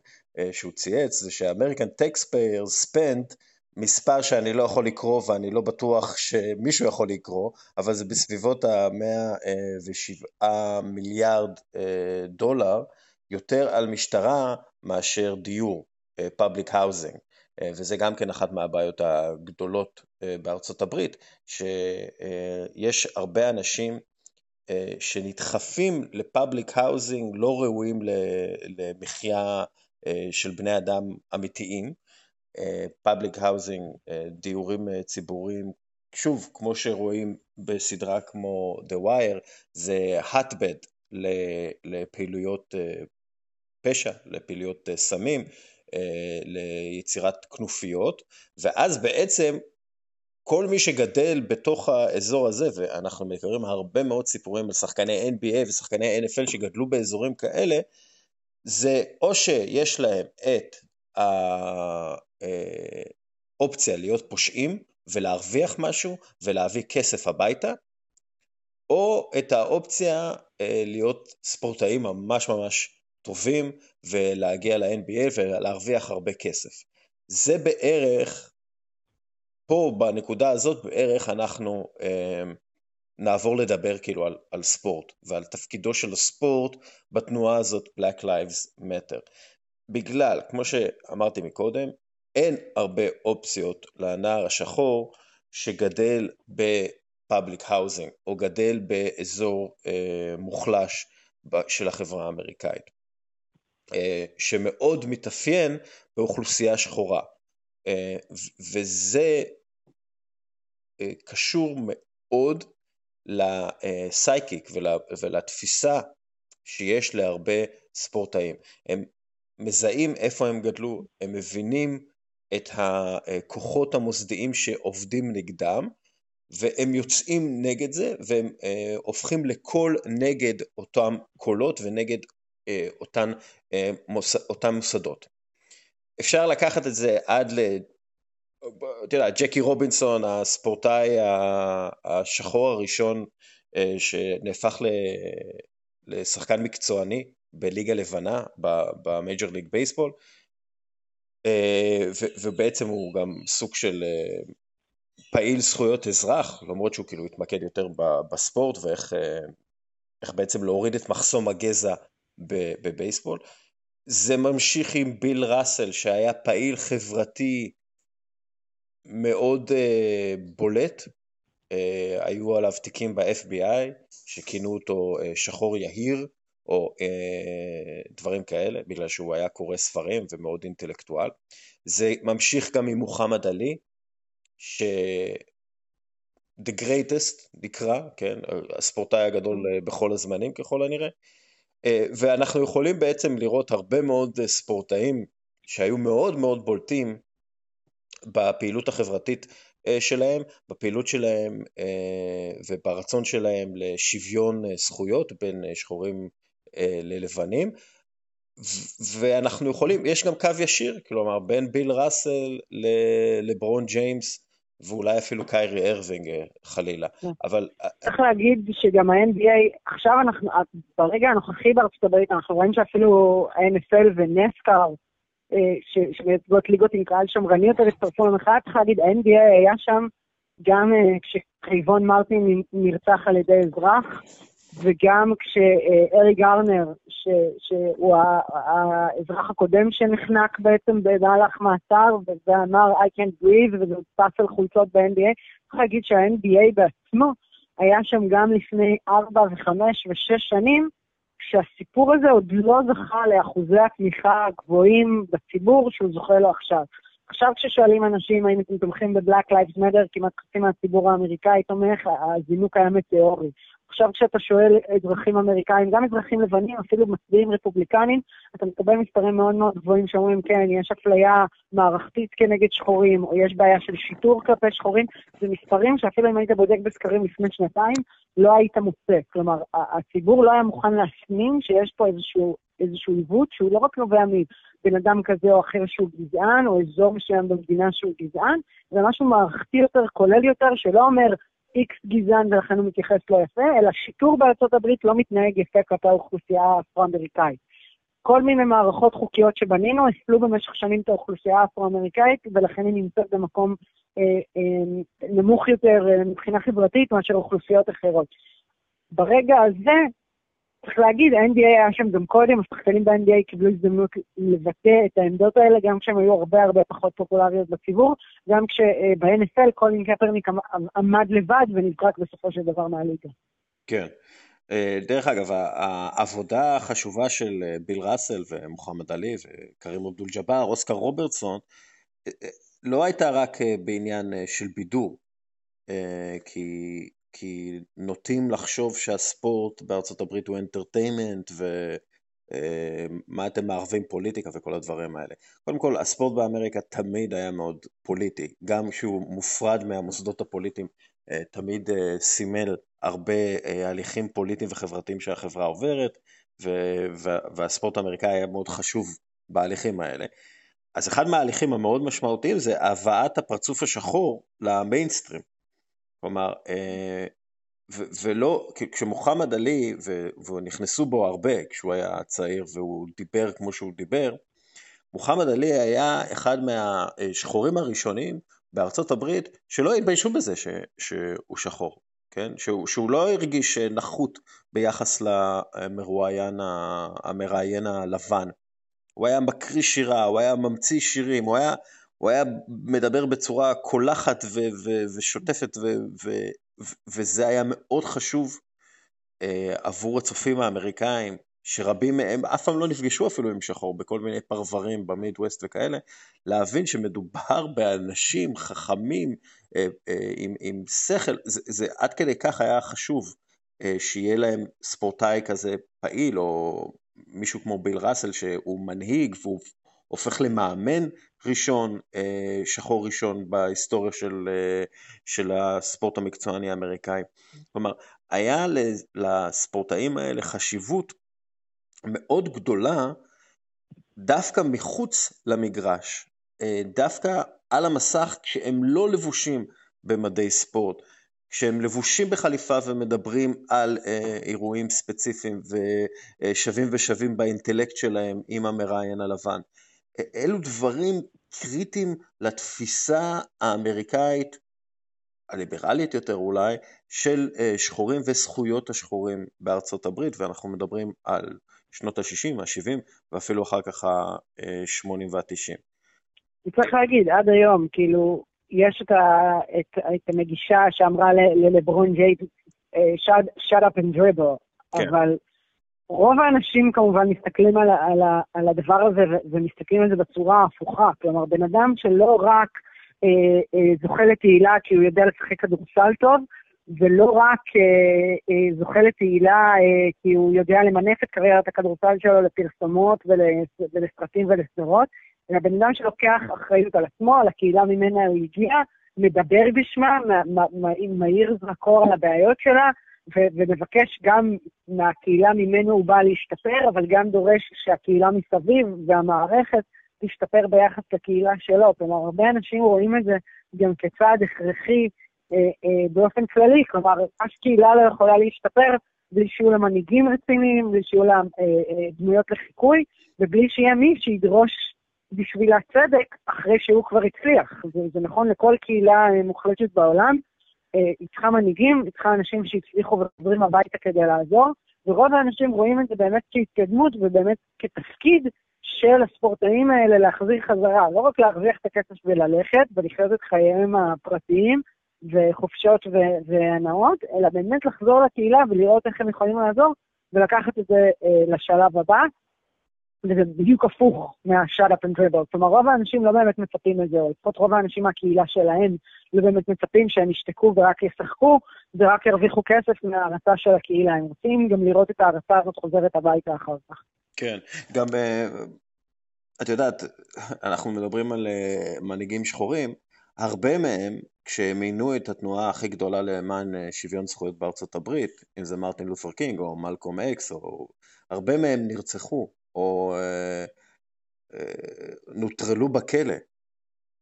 שהוא צייץ זה taxpayers spent מספר שאני לא יכול לקרוא ואני לא בטוח שמישהו יכול לקרוא, אבל זה בסביבות ה-107 מיליארד אה, דולר, יותר על משטרה מאשר דיור, אה, public housing, אה, וזה גם כן אחת מהבעיות הגדולות בארצות הברית, שיש הרבה אנשים שנדחפים ל public housing לא ראויים למחיה של בני אדם אמיתיים, public housing, דיורים אה, ציבוריים, שוב, כמו שרואים בסדרה כמו The Wire, זה hotbed לפעילויות אה, פשע, לפעילויות אה, סמים, ליצירת כנופיות, ואז בעצם כל מי שגדל בתוך האזור הזה, ואנחנו מכירים הרבה מאוד סיפורים על שחקני NBA ושחקני NFL שגדלו באזורים כאלה, זה או שיש להם את אופציה להיות פושעים ולהרוויח משהו ולהביא כסף הביתה, או את האופציה אה, להיות ספורטאים ממש ממש טובים ולהגיע ל-NBA ולהרוויח הרבה כסף. זה בערך, פה בנקודה הזאת בערך אנחנו אה, נעבור לדבר כאילו על, על ספורט ועל תפקידו של הספורט בתנועה הזאת Black Lives Matter. בגלל, כמו שאמרתי מקודם, אין הרבה אופציות לנער השחור שגדל בפאבליק האוזינג או גדל באזור אה, מוחלש של החברה האמריקאית, אה, שמאוד מתאפיין באוכלוסייה שחורה. אה, וזה אה, קשור מאוד לסייקיק ולה, ולתפיסה שיש להרבה ספורטאים. הם מזהים איפה הם גדלו, הם מבינים את הכוחות המוסדיים שעובדים נגדם, והם יוצאים נגד זה, והם אה, הופכים לקול נגד אותם קולות ונגד אותן, אותם מוסדות. אפשר לקחת את זה עד ל... אתה יודע, ג'קי רובינסון, הספורטאי השחור הראשון שנהפך לשחקן מקצועני בליגה לבנה, במייג'ר ליג בייסבול, ובעצם הוא גם סוג של פעיל זכויות אזרח, למרות שהוא כאילו התמקד יותר בספורט ואיך בעצם להוריד את מחסום הגזע בבייסבול. זה ממשיך עם ביל ראסל שהיה פעיל חברתי מאוד uh, בולט, uh, היו עליו תיקים ב-FBI שכינו אותו uh, שחור יהיר או uh, דברים כאלה, בגלל שהוא היה קורא ספרים ומאוד אינטלקטואל. זה ממשיך גם עם מוחמד עלי, ש... The Greatest נקרא, כן, הספורטאי הגדול בכל הזמנים ככל הנראה, ואנחנו יכולים בעצם לראות הרבה מאוד ספורטאים שהיו מאוד מאוד בולטים בפעילות החברתית שלהם, בפעילות שלהם וברצון שלהם לשוויון זכויות בין שחורים ללבנים, ואנחנו יכולים, יש גם קו ישיר, כלומר בין ביל ראסל לברון ג'יימס ואולי אפילו קיירי ארווינג חלילה, כן. אבל... צריך להגיד שגם ה-NBA, עכשיו אנחנו, ברגע הנוכחי בארצות הברית, אנחנו רואים שאפילו ה-NFL ונסקאר, שמייצגות ליגות עם קהל שמרני יותר, הצטרפו למחאה, צריך להגיד, ה-NBA היה שם גם כשחייבון מרטין נרצח על ידי אזרח, וגם כשארי גרנר, ש, שהוא האזרח הקודם שנחנק בעצם במהלך מעצר, ואמר I can't breathe, וזה הודפס על חולצות ב-NBA, צריך להגיד שה-NBA בעצמו היה שם גם לפני ארבע וחמש ושש שנים, כשהסיפור הזה עוד לא זכה לאחוזי התמיכה הגבוהים בציבור שהוא זוכה לו עכשיו. עכשיו כששואלים אנשים האם אתם תומכים ב-Black Lives Matter, כמעט חצי מהציבור האמריקאי תומך, הזינוק היה מטאורי. עכשיו כשאתה שואל אזרחים אמריקאים, גם אזרחים לבנים, אפילו מצביעים רפובליקנים, אתה מקבל מספרים מאוד מאוד גבוהים שאומרים, כן, יש אפליה מערכתית כנגד שחורים, או יש בעיה של שיטור כלפי שחורים, זה מספרים שאפילו אם היית בודק בסקרים לפני שנתיים, לא היית מוצא. כלומר, הציבור לא היה מוכן להפנים שיש פה איזשהו, איזשהו עיוות שהוא לא רק נובע מבן אדם כזה או אחר שהוא גזען, או אזור מסוים במדינה שהוא גזען, זה משהו מערכתי יותר, כולל יותר, שלא אומר, איקס גזען ולכן הוא מתייחס לא יפה, אלא שיטור בארצות הברית לא מתנהג יפה כלפי האוכלוסייה האפרו-אמריקאית. כל מיני מערכות חוקיות שבנינו הפלו במשך שנים את האוכלוסייה האפרו-אמריקאית, ולכן היא נמצאת במקום אה, אה, נמוך יותר אה, מבחינה חברתית מאשר אוכלוסיות אחרות. ברגע הזה, צריך להגיד, ה-NBA היה שם גם קודם, השחקנים ב-NBA קיבלו הזדמנות לבטא את העמדות האלה, גם כשהם היו הרבה הרבה פחות פופולריות בציבור, גם כשב-NFL קולין קפרניק עמד לבד ונזרק בסופו של דבר מהליגה. כן. אה, דרך אגב, העבודה החשובה של אה, ביל ראסל ומוחמד עלי וקרים אבדול ג'באר, אוסקר רוברטסון, אה, לא הייתה רק בעניין של בידור, כי כי נוטים לחשוב שהספורט בארצות הברית הוא entertainment ומה אה, אתם מערבים פוליטיקה וכל הדברים האלה. קודם כל, הספורט באמריקה תמיד היה מאוד פוליטי, גם כשהוא מופרד מהמוסדות הפוליטיים, אה, תמיד אה, סימל הרבה הליכים פוליטיים וחברתיים שהחברה עוברת, והספורט האמריקאי היה מאוד חשוב בהליכים האלה. אז אחד מההליכים המאוד משמעותיים זה הבאת הפרצוף השחור למיינסטרים. כלומר, אה, ולא, כשמוחמד עלי, ונכנסו בו הרבה כשהוא היה צעיר והוא דיבר כמו שהוא דיבר, מוחמד עלי היה אחד מהשחורים הראשונים בארצות הברית שלא התביישו בזה ש, שהוא שחור, כן? שהוא, שהוא לא הרגיש נחות ביחס למרואיין, המראיין הלבן. הוא היה מקריא שירה, הוא היה ממציא שירים, הוא היה, הוא היה מדבר בצורה קולחת ו- ו- ושוטפת ו- וזה היה מאוד חשוב אה, עבור הצופים האמריקאים, שרבים מהם אף פעם לא נפגשו אפילו עם שחור בכל מיני פרברים במידווסט וכאלה, להבין שמדובר באנשים חכמים אה, אה, עם, עם שכל, זה, זה עד כדי כך היה חשוב אה, שיהיה להם ספורטאי כזה פעיל, או מישהו כמו ביל ראסל שהוא מנהיג והוא הופך למאמן ראשון, אה, שחור ראשון בהיסטוריה של, אה, של הספורט המקצועני האמריקאי. כלומר, היה לספורטאים האלה חשיבות מאוד גדולה דווקא מחוץ למגרש, אה, דווקא על המסך כשהם לא לבושים במדי ספורט, כשהם לבושים בחליפה ומדברים על אה, אירועים ספציפיים ושווים ושווים באינטלקט שלהם עם המראיין הלבן. אלו דברים קריטיים לתפיסה האמריקאית, הליברלית יותר אולי, של אה, שחורים וזכויות השחורים בארצות הברית, ואנחנו מדברים על שנות ה-60, ה-70 ואפילו אחר כך ה-80 וה-90. צריך להגיד, עד היום, כאילו, יש את, ה, את, את המגישה שאמרה ללברון ג'ייט, אה, shut up and dribble, כן. אבל רוב האנשים כמובן מסתכלים על, על, על הדבר הזה ומסתכלים על זה בצורה הפוכה. כלומר, בן אדם שלא רק אה, אה, זוכה לתהילה כי הוא יודע לשחק כדורסל טוב, ולא רק אה, אה, זוכה לתהילה אה, כי הוא יודע למנף את קריירת הכדורסל שלו לפרסומות ולסרטים ולסדרות, אלא בן אדם שלוקח אחריות על עצמו, על הקהילה ממנה הוא הגיע, מדבר בשמה, מאיר זרקור על הבעיות שלה, ו- ומבקש גם מהקהילה ממנו הוא בא להשתפר, אבל גם דורש שהקהילה מסביב והמערכת תשתפר ביחס לקהילה שלו. כלומר, הרבה אנשים רואים את זה גם כצעד הכרחי אה, אה, באופן כללי, כלומר, אף קהילה לא יכולה להשתפר בלי שיהיו לה מנהיגים רציניים, בלי שיהיו לה אה, אה, דמויות לחיקוי, ובלי שיהיה מי שידרוש בשביל הצדק אחרי שהוא כבר הצליח. זה, זה נכון לכל קהילה אה, מוחלטת בעולם, היא צריכה מנהיגים, היא צריכה אנשים שהצליחו וחוזרים הביתה כדי לעזור, ורוב האנשים רואים את זה באמת כהתקדמות ובאמת כתפקיד של הספורטאים האלה להחזיר חזרה, לא רק להרוויח את הכסף וללכת ולחיות את חייהם הפרטיים וחופשות והנאות, אלא באמת לחזור לקהילה ולראות איך הם יכולים לעזור ולקחת את זה אה, לשלב הבא. וזה בדיוק הפוך מה-shut up and dribble. כלומר, רוב האנשים לא באמת מצפים לזה, או לפחות רוב האנשים מהקהילה שלהם לא באמת מצפים שהם ישתקו ורק ישחקו, ורק ירוויחו כסף מההרצה של הקהילה. הם רוצים גם לראות את ההרצה הזאת חוזרת הביתה אחר כך. כן, גם, אה, את יודעת, אנחנו מדברים על אה, מנהיגים שחורים, הרבה מהם, כשהם הניעו את התנועה הכי גדולה למען אה, שוויון זכויות בארצות הברית, אם זה מרטין לותר קינג או מלקום אקס, או... הרבה מהם נרצחו. או אה, אה, נוטרלו בכלא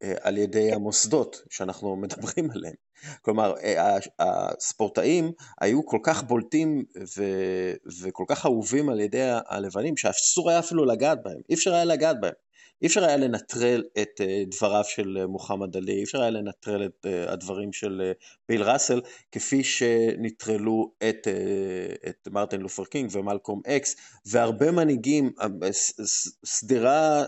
אה, על ידי המוסדות שאנחנו [LAUGHS] מדברים עליהם. כלומר, הספורטאים היו כל כך בולטים ו- וכל כך אהובים על ידי הלבנים, שאסור היה אפילו לגעת בהם, אי אפשר היה לגעת בהם. אי אפשר היה לנטרל את אה, דבריו של אה, מוחמד עלי, אי אפשר היה לנטרל את אה, הדברים של ביל ראסל, כפי שנטרלו את, את מרטין לותר קינג ומלקום אקס, והרבה מנהיגים, שדרה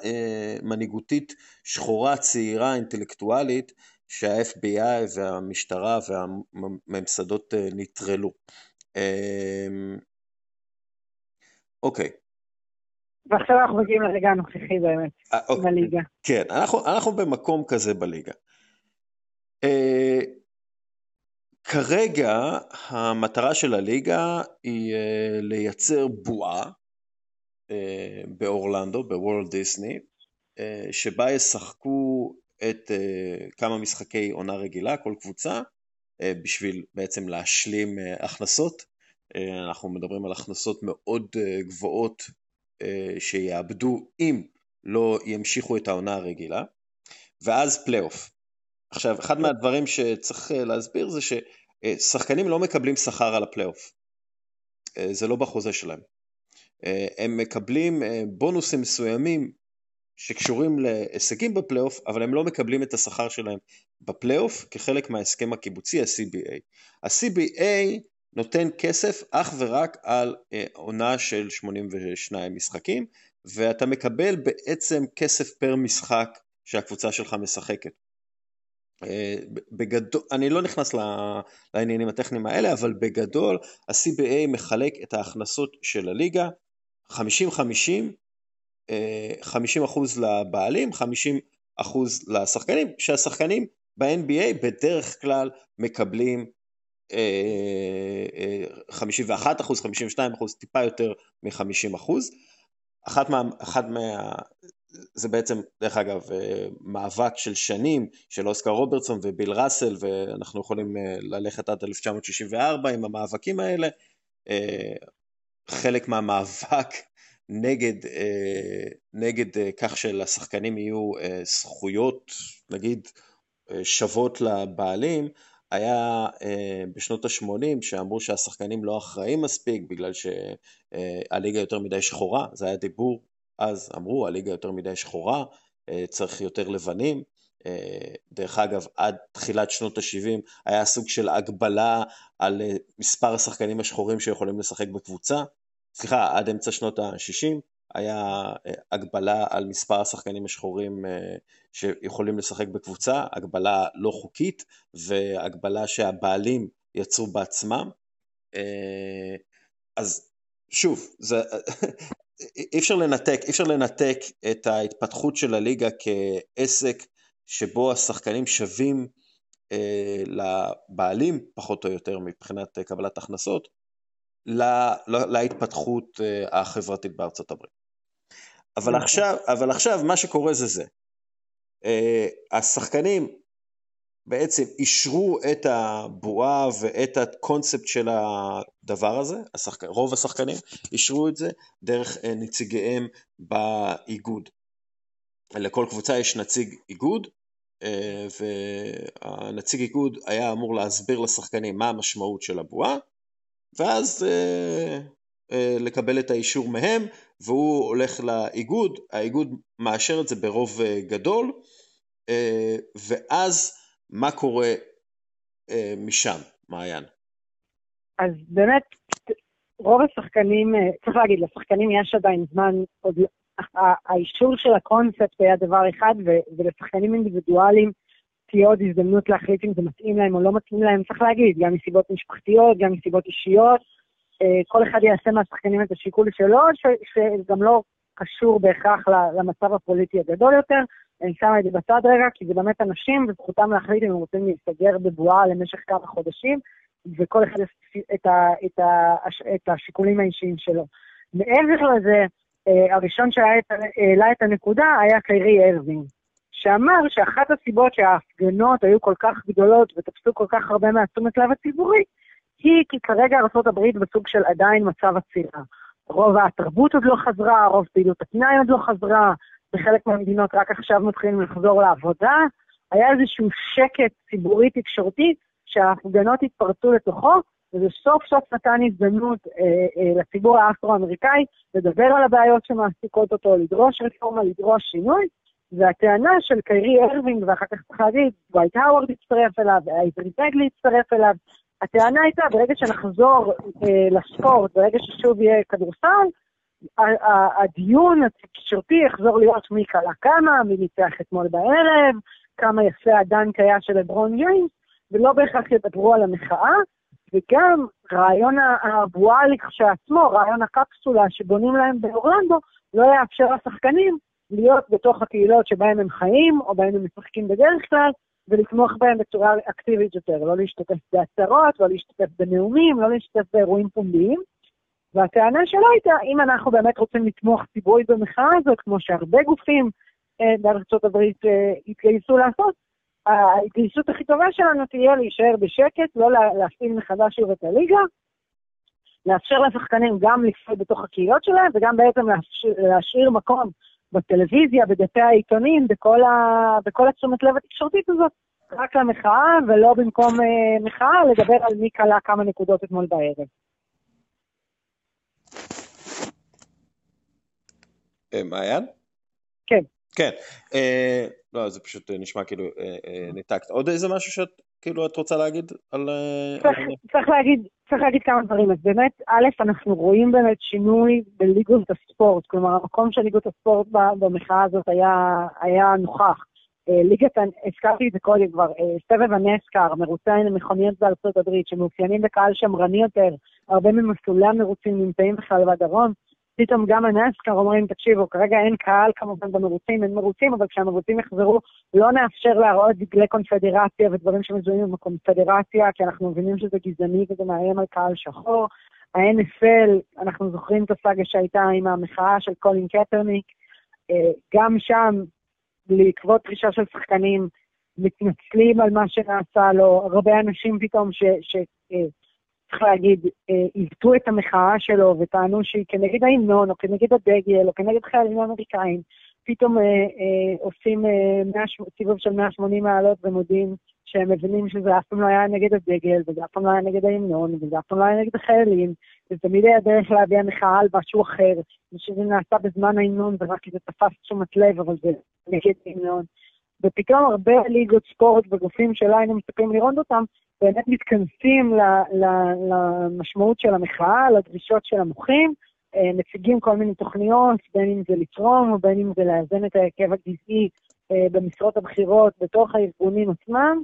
מנהיגותית שחורה, צעירה, אינטלקטואלית, שה-FBI והמשטרה והממסדות נטרלו. אוקיי, ועכשיו אנחנו מגיעים לרגע הנוכחי באמת, אה, אוקיי. בליגה. כן, אנחנו, אנחנו במקום כזה בליגה. Uh, כרגע המטרה של הליגה היא uh, לייצר בועה באורלנדו, בוורלד דיסני, שבה ישחקו את כמה משחקי עונה רגילה, כל קבוצה, בשביל בעצם להשלים הכנסות. אנחנו מדברים על הכנסות מאוד גבוהות אה, שיאבדו אם לא ימשיכו את העונה הרגילה, ואז פלייאוף. עכשיו, אחד מהדברים שצריך אה, להסביר זה ששחקנים לא מקבלים שכר על הפלייאוף. אה, זה לא בחוזה שלהם. הם מקבלים בונוסים מסוימים שקשורים להישגים בפלייאוף, אבל הם לא מקבלים את השכר שלהם בפלייאוף כחלק מההסכם הקיבוצי, ה-CBA. ה-CBA נותן כסף אך ורק על אה, עונה של 82 משחקים, ואתה מקבל בעצם כסף פר משחק שהקבוצה שלך משחקת. אה, בגדול, אני לא נכנס לעניינים הטכניים האלה, אבל בגדול ה-CBA מחלק את ההכנסות של הליגה 50-50, 50% אה, לבעלים, 50% לשחקנים, שהשחקנים ב-NBA בדרך כלל מקבלים 51 אחוז, 52 אחוז, טיפה יותר מ-50 אחוז. אחת מה... אחת מה... זה בעצם, דרך אגב, מאבק של שנים של אוסקר רוברטסון וביל ראסל, ואנחנו יכולים אה, ללכת עד 1964 עם המאבקים האלה. אה, חלק מהמאבק [LAUGHS] נגד, נגד כך שלשחקנים יהיו זכויות, נגיד, שוות לבעלים, היה בשנות ה-80 שאמרו שהשחקנים לא אחראים מספיק בגלל שהליגה יותר מדי שחורה, זה היה דיבור, אז אמרו הליגה יותר מדי שחורה, צריך יותר לבנים. דרך אגב, עד תחילת שנות ה-70 היה סוג של הגבלה על מספר השחקנים השחורים שיכולים לשחק בקבוצה. סליחה, עד אמצע שנות ה-60 היה הגבלה על מספר השחקנים השחורים שיכולים לשחק בקבוצה, הגבלה לא חוקית והגבלה שהבעלים יצרו בעצמם. אז שוב, זה, אי אפשר לנתק, אי אפשר לנתק את ההתפתחות של הליגה כעסק שבו השחקנים שווים אה, לבעלים, פחות או יותר מבחינת קבלת הכנסות, לה, להתפתחות אה, החברתית בארצות הברית. אבל נכון. עכשיו, אבל עכשיו מה שקורה זה זה. אה, השחקנים בעצם אישרו את הבועה ואת הקונספט של הדבר הזה, השחק... רוב השחקנים אישרו את זה דרך אה, נציגיהם באיגוד. לכל קבוצה יש נציג איגוד, אה, והנציג איגוד היה אמור להסביר לשחקנים מה המשמעות של הבועה, ואז אה, לקבל את האישור מהם, והוא הולך לאיגוד, האיגוד מאשר את זה ברוב גדול, ואז מה קורה אה, משם, מעיין? אז באמת, רוב השחקנים, אה, צריך להגיד, לשחקנים יש עדיין זמן, עוד, לא, האישור של הקונספט היה דבר אחד, ולשחקנים אינדיבידואליים תהיה עוד הזדמנות להחליט אם זה מתאים להם או לא מתאים להם, צריך להגיד, גם מסיבות משפחתיות, גם מסיבות אישיות, אה, כל אחד יעשה מהשחקנים את השיקול שלו, שגם לא קשור בהכרח למצב הפוליטי הגדול יותר. אני שמה את זה בצד רגע, כי זה באמת אנשים, וזכותם להחליט אם הם רוצים להסתגר בבועה למשך כמה חודשים, וכל אחד את, את, את השיקולים האישיים שלו. מעבר לזה, אה, הראשון שהעלה את הנקודה היה קיירי ארווין, שאמר שאחת הסיבות שההפגנות היו כל כך גדולות ותפסו כל כך הרבה מהתשומת לב הציבורי, היא כי כרגע ארה"ב בסוג של עדיין מצב עצירה. רוב התרבות עוד לא חזרה, רוב פעילות הפנאי עוד לא חזרה, בחלק מהמדינות רק עכשיו מתחילים לחזור לעבודה. היה איזשהו שקט ציבורי תקשורתי שההפגנות התפרצו לתוכו, וזה סוף סוף נתן הזדמנות אה, אה, לציבור האפרו-אמריקאי לדבר על הבעיות שמעסיקות אותו, לדרוש רפורמה, לדרוש שינוי, והטענה של קיירי ארווינג, ואחר כך צריך להגיד, דווייט הווארד הצטרף אליו, ואייברי בראדלי הצטרף אליו, הטענה הייתה, ברגע שנחזור אה, לספורט, ברגע ששוב יהיה כדורסל, הדיון התקשורתי יחזור להיות מי קלע כמה, מי ניצח אתמול בערב, כמה יפה הדנק היה של לברון ג'יימס, ולא בהכרח ידברו על המחאה, וגם רעיון הבועה לכשעצמו, רעיון הקפסולה שבונים להם באורלנדו, לא יאפשר לשחקנים להיות בתוך הקהילות שבהם הם חיים, או בהם הם משחקים בדרך כלל, ולתמוך בהם בצורה אקטיבית יותר, לא להשתתף בהצהרות, לא להשתתף בנאומים, לא להשתתף באירועים פומביים. והטענה שלו הייתה, אם אנחנו באמת רוצים לתמוך ציבורית במחאה הזאת, כמו שהרבה גופים אה, בארצות הברית אה, התגייסו לעשות, ההתגייסות הכי טובה שלנו תהיה להישאר בשקט, לא להפעיל מחדש שוב את הליגה, לאפשר לשחקנים גם לפעול בתוך הקהילות שלהם, וגם בעצם להשאיר מקום בטלוויזיה, בדפי העיתונים, בכל, ה... בכל התשומת לב התקשורתית הזאת, רק למחאה, ולא במקום אה, מחאה, לדבר על מי קלה כמה נקודות אתמול בערב. אה, מעיין? כן. כן. אה, לא, זה פשוט אה, נשמע כאילו אה, אה, ניתקת. עוד איזה משהו שאת כאילו את רוצה להגיד על... אה, צריך, על... צריך, להגיד, צריך להגיד כמה דברים. אז באמת, א', אנחנו רואים באמת שינוי בליגות הספורט. כלומר, המקום של ליגות הספורט במחאה הזאת היה, היה נוכח. ליגת, הזכרתי את זה קודם כבר, סבב הנסקר, מרוצי מכוניות בארצות הברית, שמאופיינים בקהל שמרני יותר, הרבה ממסלולי המרוצים נמצאים בכלל בדרום. פתאום גם הנסקר אומרים, תקשיבו, כרגע אין קהל כמובן במרוצים, אין מרוצים, אבל כשהמרוצים יחזרו, לא נאפשר להראות דגלי קונפדרציה ודברים שמזוהים עם הקונפדרציה, כי אנחנו מבינים שזה גזעני וזה מאיים על קהל שחור. ה-NFL, אנחנו זוכרים את הסאגה שהייתה עם המחאה של קולין קטרניק, אה, גם שם, בעקבות דרישה של שחקנים, מתנצלים על מה שנעשה לו, הרבה אנשים פתאום ש... ש אה, צריך להגיד, אה, עיוותו את המחאה שלו וטענו שהיא כנגד ההמנון, או כנגד הדגל, או כנגד חיילים אמריקאים, פתאום אה, אה, עושים סיבוב של 180 מעלות ומודיעים שהם מבינים שזה אף פעם לא היה נגד הדגל, וזה אף פעם לא היה נגד ההמנון, וזה אף פעם לא היה נגד החיילים, וזה תמיד היה דרך להביע מחאה על משהו אחר, ושזה נעשה בזמן ההמנון ורק כי זה תפס תשומת לב, אבל זה נגד ההמנון. ופתאום הרבה ליגות ספורט וגופים שלא היינו מצפים לראות אותם, באמת מתכנסים למשמעות של המחאה, לדרישות של המוחים, אה, מציגים כל מיני תוכניות, בין אם זה לתרום או בין אם זה לאזן את ההרכב הגזעי אה, במשרות הבכירות בתוך הארגונים עצמם,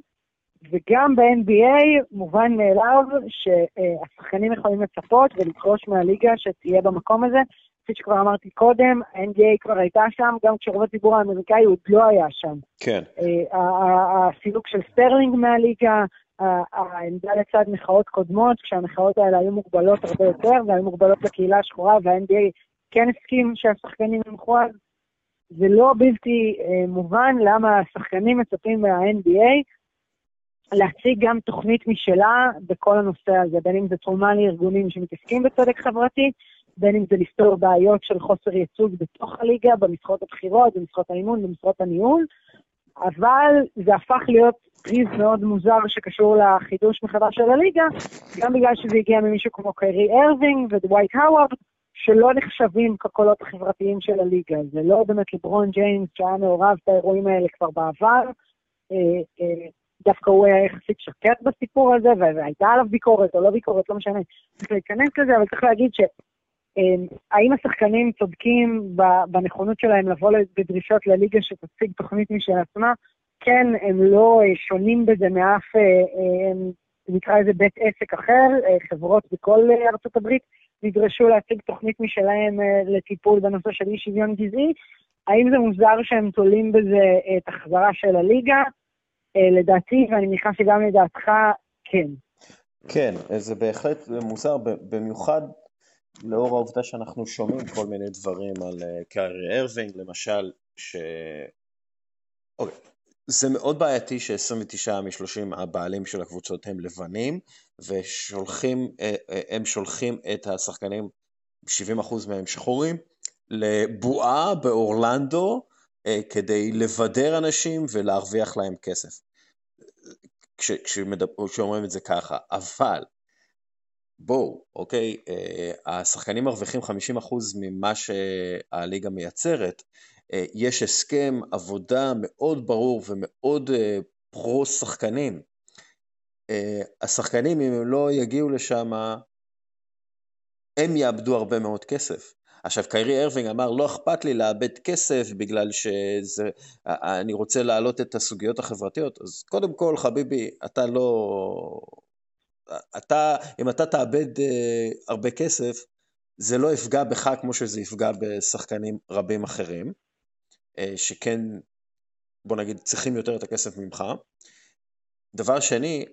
וגם ב-NBA מובן מאליו שהשחקנים יכולים לצפות ולדרוש מהליגה שתהיה במקום הזה. כפי שכבר אמרתי קודם, ה-NBA כבר הייתה שם, גם כשרוב הציבור האמריקאי עוד לא היה שם. כן. אה, הסילוק של סטרלינג מהליגה, העמדה לצד מחאות קודמות, כשהמחאות האלה היו מוגבלות הרבה יותר, והיו מוגבלות לקהילה השחורה, וה-NBA כן הסכים שהשחקנים ימחו אז. זה לא בלתי אה, מובן למה השחקנים מצפים מה-NBA להציג גם תוכנית משלה בכל הנושא הזה, בין אם זה תרומה לארגונים שמתעסקים בצדק חברתי, בין אם זה לפתור בעיות של חוסר ייצוג בתוך הליגה, במשרות הבכירות, במשרות האימון, במשרות הניהול, אבל זה הפך להיות פריז מאוד מוזר שקשור לחידוש מחדש של הליגה, גם בגלל שזה הגיע ממישהו כמו קיירי ארווינג ודווייט האווארד, שלא נחשבים כקולות החברתיים של הליגה. זה לא באמת לברון ג'יימס שהיה מעורב באירועים האלה כבר בעבר, אה, אה, דווקא הוא היה יחסית שקט בסיפור הזה, והייתה עליו ביקורת או לא ביקורת, לא משנה, צריך להיכנס לזה, אבל צריך להגיד ש... אה, האם השחקנים צודקים בנכונות שלהם לבוא בדרישות לליגה שתציג תוכנית משל עצמה? כן, הם לא שונים בזה מאף, נקרא לזה בית עסק אחר, חברות בכל ארצות הברית נדרשו להציג תוכנית משלהם לטיפול בנושא של אי שוויון גזעי. האם זה מוזר שהם תולים בזה את החזרה של הליגה? לדעתי, ואני מניחה שגם לדעתך, כן. כן, זה בהחלט מוזר, במיוחד לאור העובדה שאנחנו שומעים כל מיני דברים על קארי ארווינג, למשל, ש... אוקיי, זה מאוד בעייתי ש-29 מ-30 הבעלים של הקבוצות הם לבנים, ושולחים, אה, אה, הם שולחים את השחקנים, 70% מהם שחורים, לבועה באורלנדו אה, כדי לבדר אנשים ולהרוויח להם כסף. כשאומרים את זה ככה, אבל בואו, אוקיי, השחקנים מרוויחים 50% ממה שהליגה מייצרת, אה, יש הסכם עבודה מאוד ברור ומאוד אה, פרו שחקנים. אה, השחקנים, אם הם לא יגיעו לשם, הם יאבדו הרבה מאוד כסף. עכשיו, קיירי ארווינג אמר, לא אכפת לי לאבד כסף בגלל שאני רוצה להעלות את הסוגיות החברתיות, אז קודם כל, חביבי, אתה לא... אתה, אם אתה תאבד uh, הרבה כסף, זה לא יפגע בך כמו שזה יפגע בשחקנים רבים אחרים. אה, שכן, בוא נגיד, צריכים יותר את הכסף ממך. דבר שני,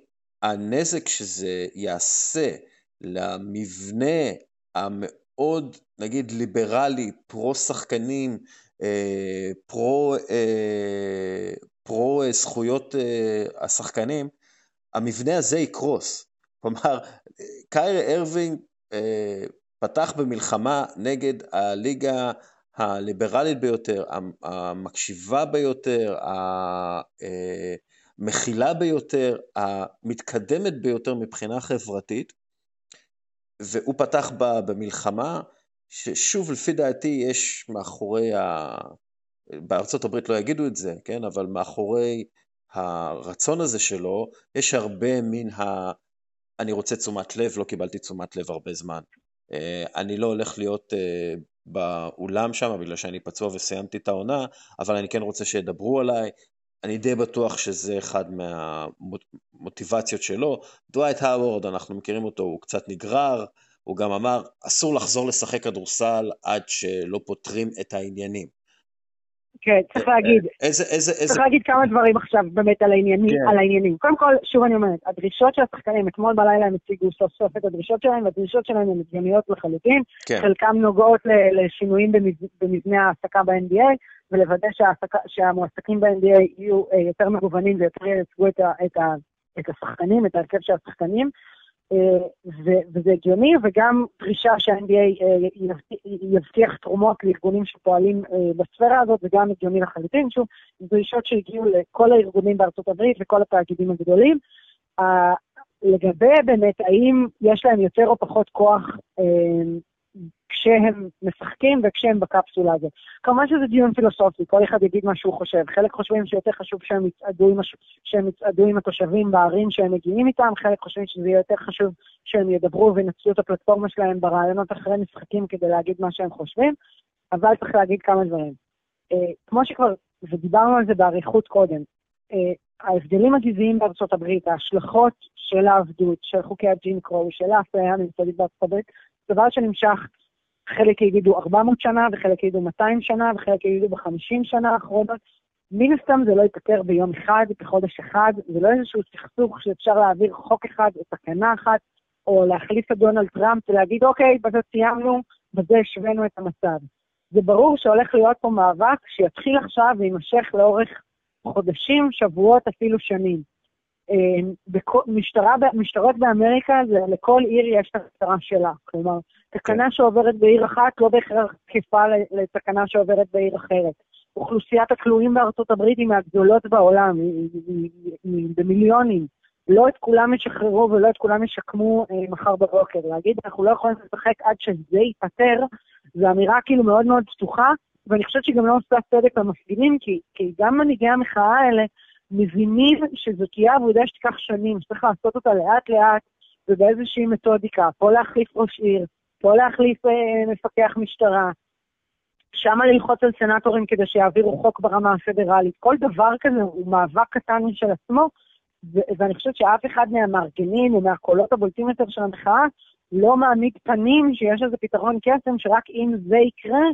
הנזק שזה יעשה למבנה המאוד, נגיד, ליברלי, פרו-שחקנים, אה, פרו, אה, פרו זכויות השחקנים, המבנה הזה יקרוס. כלומר, קיירי ארווינג פתח במלחמה נגד הליגה הליברלית ביותר, המקשיבה ביותר, המכילה ביותר, המתקדמת ביותר מבחינה חברתית, והוא פתח בה במלחמה, ששוב, לפי דעתי, יש מאחורי ה... בארצות הברית לא יגידו את זה, כן? אבל מאחורי הרצון הזה שלו, יש הרבה מן ה... אני רוצה תשומת לב, לא קיבלתי תשומת לב הרבה זמן. אה, אני לא הולך להיות אה, באולם שם, בגלל שאני פצוע וסיימתי את העונה, אבל אני כן רוצה שידברו עליי. אני די בטוח שזה אחד מהמוטיבציות שלו. דווייט האוורד, אנחנו מכירים אותו, הוא קצת נגרר, הוא גם אמר, אסור לחזור לשחק כדורסל עד שלא פותרים את העניינים. כן, צריך להגיד. איזה, איזה, איזה... צריך להגיד כמה דברים עכשיו באמת על העניינים. כן. על העניינים. קודם כל, שוב אני אומרת, הדרישות של השחקנים, אתמול בלילה הם הציגו סוף סוף את הדרישות שלהם, והדרישות שלהם הן הגיוניות לחלוטין. כן. חלקם נוגעות לשינויים במבנה ההעסקה ב-NBA, ולוודא שהעסקה, שהמועסקים ב-NBA יהיו אה, יותר מגוונים ויותר ייצגו את, את, את השחקנים, את ההרכב של השחקנים. וזה הגיוני, וגם דרישה שה-NBA יבטיח תרומות לארגונים שפועלים בספירה הזאת, זה גם הגיוני לחלוטין, שוב, דרישות שהגיעו לכל הארגונים בארצות הברית וכל התאגידים הגדולים. לגבי באמת, האם יש להם יותר או פחות כוח כשהם משחקים וכשהם בקפסולה הזאת. כמובן שזה דיון פילוסופי, כל אחד יגיד מה שהוא חושב. חלק חושבים שיותר חשוב שהם יצעדו עם, הש... שהם יצעדו עם התושבים בערים שהם מגיעים איתם, חלק חושבים שזה יהיה יותר חשוב שהם ידברו וינצלו את הפלטפורמה שלהם ברעיונות אחרי משחקים כדי להגיד מה שהם חושבים, אבל צריך להגיד כמה דברים. אה, כמו שכבר, ודיברנו על זה באריכות קודם, אה, ההבדלים הגזעיים בארצות הברית, ההשלכות של העבדות, של חוקי הג'ין קרו, של האפליה הממסדית בארצות הברית, דבר שנמשך, חלק יגידו 400 שנה, וחלק יגידו 200 שנה, וחלק יגידו ב-50 שנה האחרונות. מן הסתם זה לא ייפתר ביום אחד, בחודש אחד, זה לא איזשהו סכסוך שאפשר להעביר חוק אחד או תקנה אחת, או להחליף את דונלד טראמפ ולהגיד, אוקיי, בזה סיימנו, בזה השווינו את המצב. זה ברור שהולך להיות פה מאבק שיתחיל עכשיו ויימשך לאורך חודשים, שבועות, אפילו שנים. אה, משטרה, משטרות באמריקה, לכל עיר יש את המשטרה שלה. כלומר, תקנה כן. שעוברת בעיר אחת לא בהכרח תקפה לתקנה שעוברת בעיר אחרת. אוכלוסיית הכלואים בארצות הברית היא מהגדולות בעולם, היא, היא, היא, היא במיליונים. לא את כולם ישחררו ולא את כולם ישקמו אה, מחר בבוקר. להגיד, אנחנו לא יכולים לשחק עד שזה ייפתר, זו אמירה כאילו מאוד מאוד פתוחה, ואני חושבת שהיא גם לא עושה צדק למפגינים, כי, כי גם מנהיגי המחאה האלה, מבינים שזו תהיה עבודה שתיקח שנים, שצריך לעשות אותה לאט-לאט ובאיזושהי מתודיקה. פה להחליף ראש עיר, פה להחליף אה, מפקח משטרה, שמה ללחוץ על סנטורים כדי שיעבירו חוק ברמה הפדרלית. כל דבר כזה הוא מאבק קטן משל עצמו, ו- ואני חושבת שאף אחד מהמארגנים או מהקולות הבולטים יותר של המחאה לא מעמיד פנים שיש איזה פתרון קסם, שרק אם זה יקרה,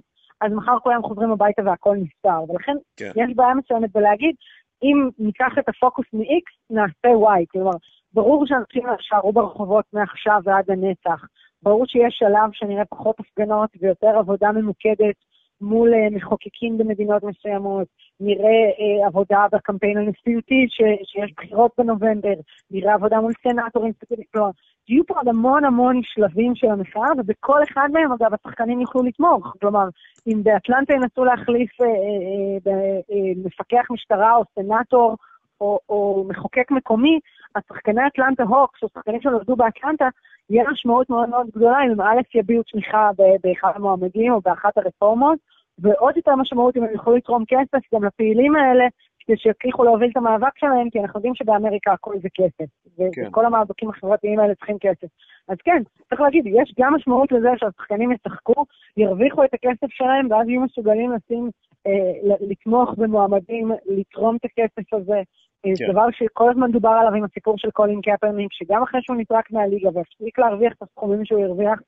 אז מחר כולם חוזרים הביתה והכל נפתר. ולכן כן. יש בעיה מסוימת בלהגיד, אם ניקח את הפוקוס מ-X, נעשה Y. כלומר, ברור שאנשים יישארו ברחובות מעכשיו ועד הנצח. ברור שיש שלב שנראה פחות הפגנות ויותר עבודה ממוקדת מול uh, מחוקקים במדינות מסוימות, נראה uh, עבודה בקמפיין הנשיאותי, ש- שיש בחירות בנובמבר, נראה עבודה מול סנטורים, כלומר, יהיו פה עוד המון המון שלבים של המחאה, ובכל אחד מהם, אגב, השחקנים יוכלו לתמוך. כלומר, אם באטלנטה ינסו להחליף אה, אה, אה, מפקח משטרה או סנאטור או, או מחוקק מקומי, השחקני אטלנטה הוקס, או שחקנים שנולדו באטלנטה, יהיה משמעות מאוד מאוד גדולה אם הם א' יביעו תמיכה באחד המועמדים או באחת הרפורמות, ועוד יותר משמעות אם הם יוכלו לתרום כסף גם לפעילים האלה, כדי שיצליחו להוביל את המאבק שלהם, כי אנחנו יודעים שבאמריקה הכל זה כסף. כן. וכל המאבקים החברתיים האלה צריכים כסף. אז כן, צריך להגיד, יש גם משמעות לזה שהשחקנים ישחקו, ירוויחו את הכסף שלהם, ואז יהיו מסוגלים לשים, אה, לתמוך במועמדים, לתרום את הכסף הזה. כן. דבר שכל הזמן דובר עליו עם הסיפור של קולין קפרניק, שגם אחרי שהוא נטרק מהליגה והפסיק להרוויח את הסכומים שהוא הרוויח,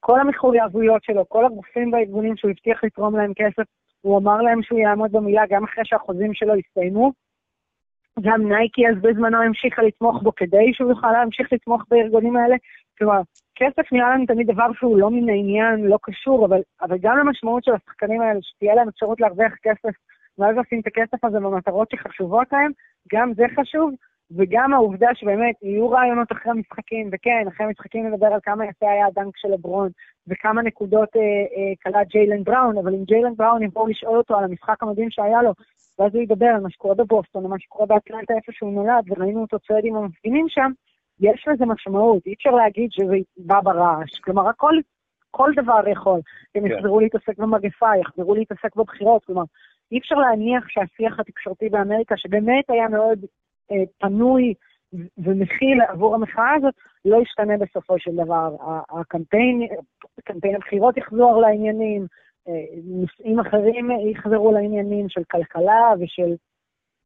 כל המחויבויות שלו, כל הגופים והארגונים שהוא הבטיח לתרום להם כסף, הוא אמר להם שהוא יעמוד במילה גם אחרי שהחוזים שלו יסתיימו. גם נייקי אז בזמנו המשיכה לתמוך בו כדי שהוא יוכל להמשיך לתמוך בארגונים האלה. כלומר, כסף נראה לנו תמיד דבר שהוא לא מן העניין, לא קשור, אבל, אבל גם למשמעות של השחקנים האלה, שתהיה להם אפשרות להרוויח כסף, ואז לשים את הכסף הזה במטרות שחשובות להם, גם זה חשוב, וגם העובדה שבאמת יהיו רעיונות אחרי משחקים, וכן, אחרי משחקים נדבר על כמה יפה היה הדנק של לברון, וכמה נקודות אה, אה, קלט ג'יילן בראון, אבל אם ג'יילן בראון יבואו לשאול אותו על המשחק המדהים שהיה לו, ואז הוא ידבר על מה שקורה בבוסטון, על מה שקורה באטלנטה איפה שהוא נולד, וראינו אותו צועד עם המפגינים שם, יש לזה משמעות, אי אפשר להגיד שזה בא ברעש. כלומר, הכל, כל דבר יכול. הם כן. יחזרו להתעסק במגפה, יחזרו להתעסק בבחירות, כלומר, אי אפשר להניח שהשיח התקשורתי באמריקה, שבאמת היה מאוד אה, פנוי ומכיל עבור המחאה הזאת, לא ישתנה בסופו של דבר. הקמפיין, קמפיין הבחירות יחזור לעניינים, אה, נושאים אחרים יחזרו לעניינים של כלכלה ושל...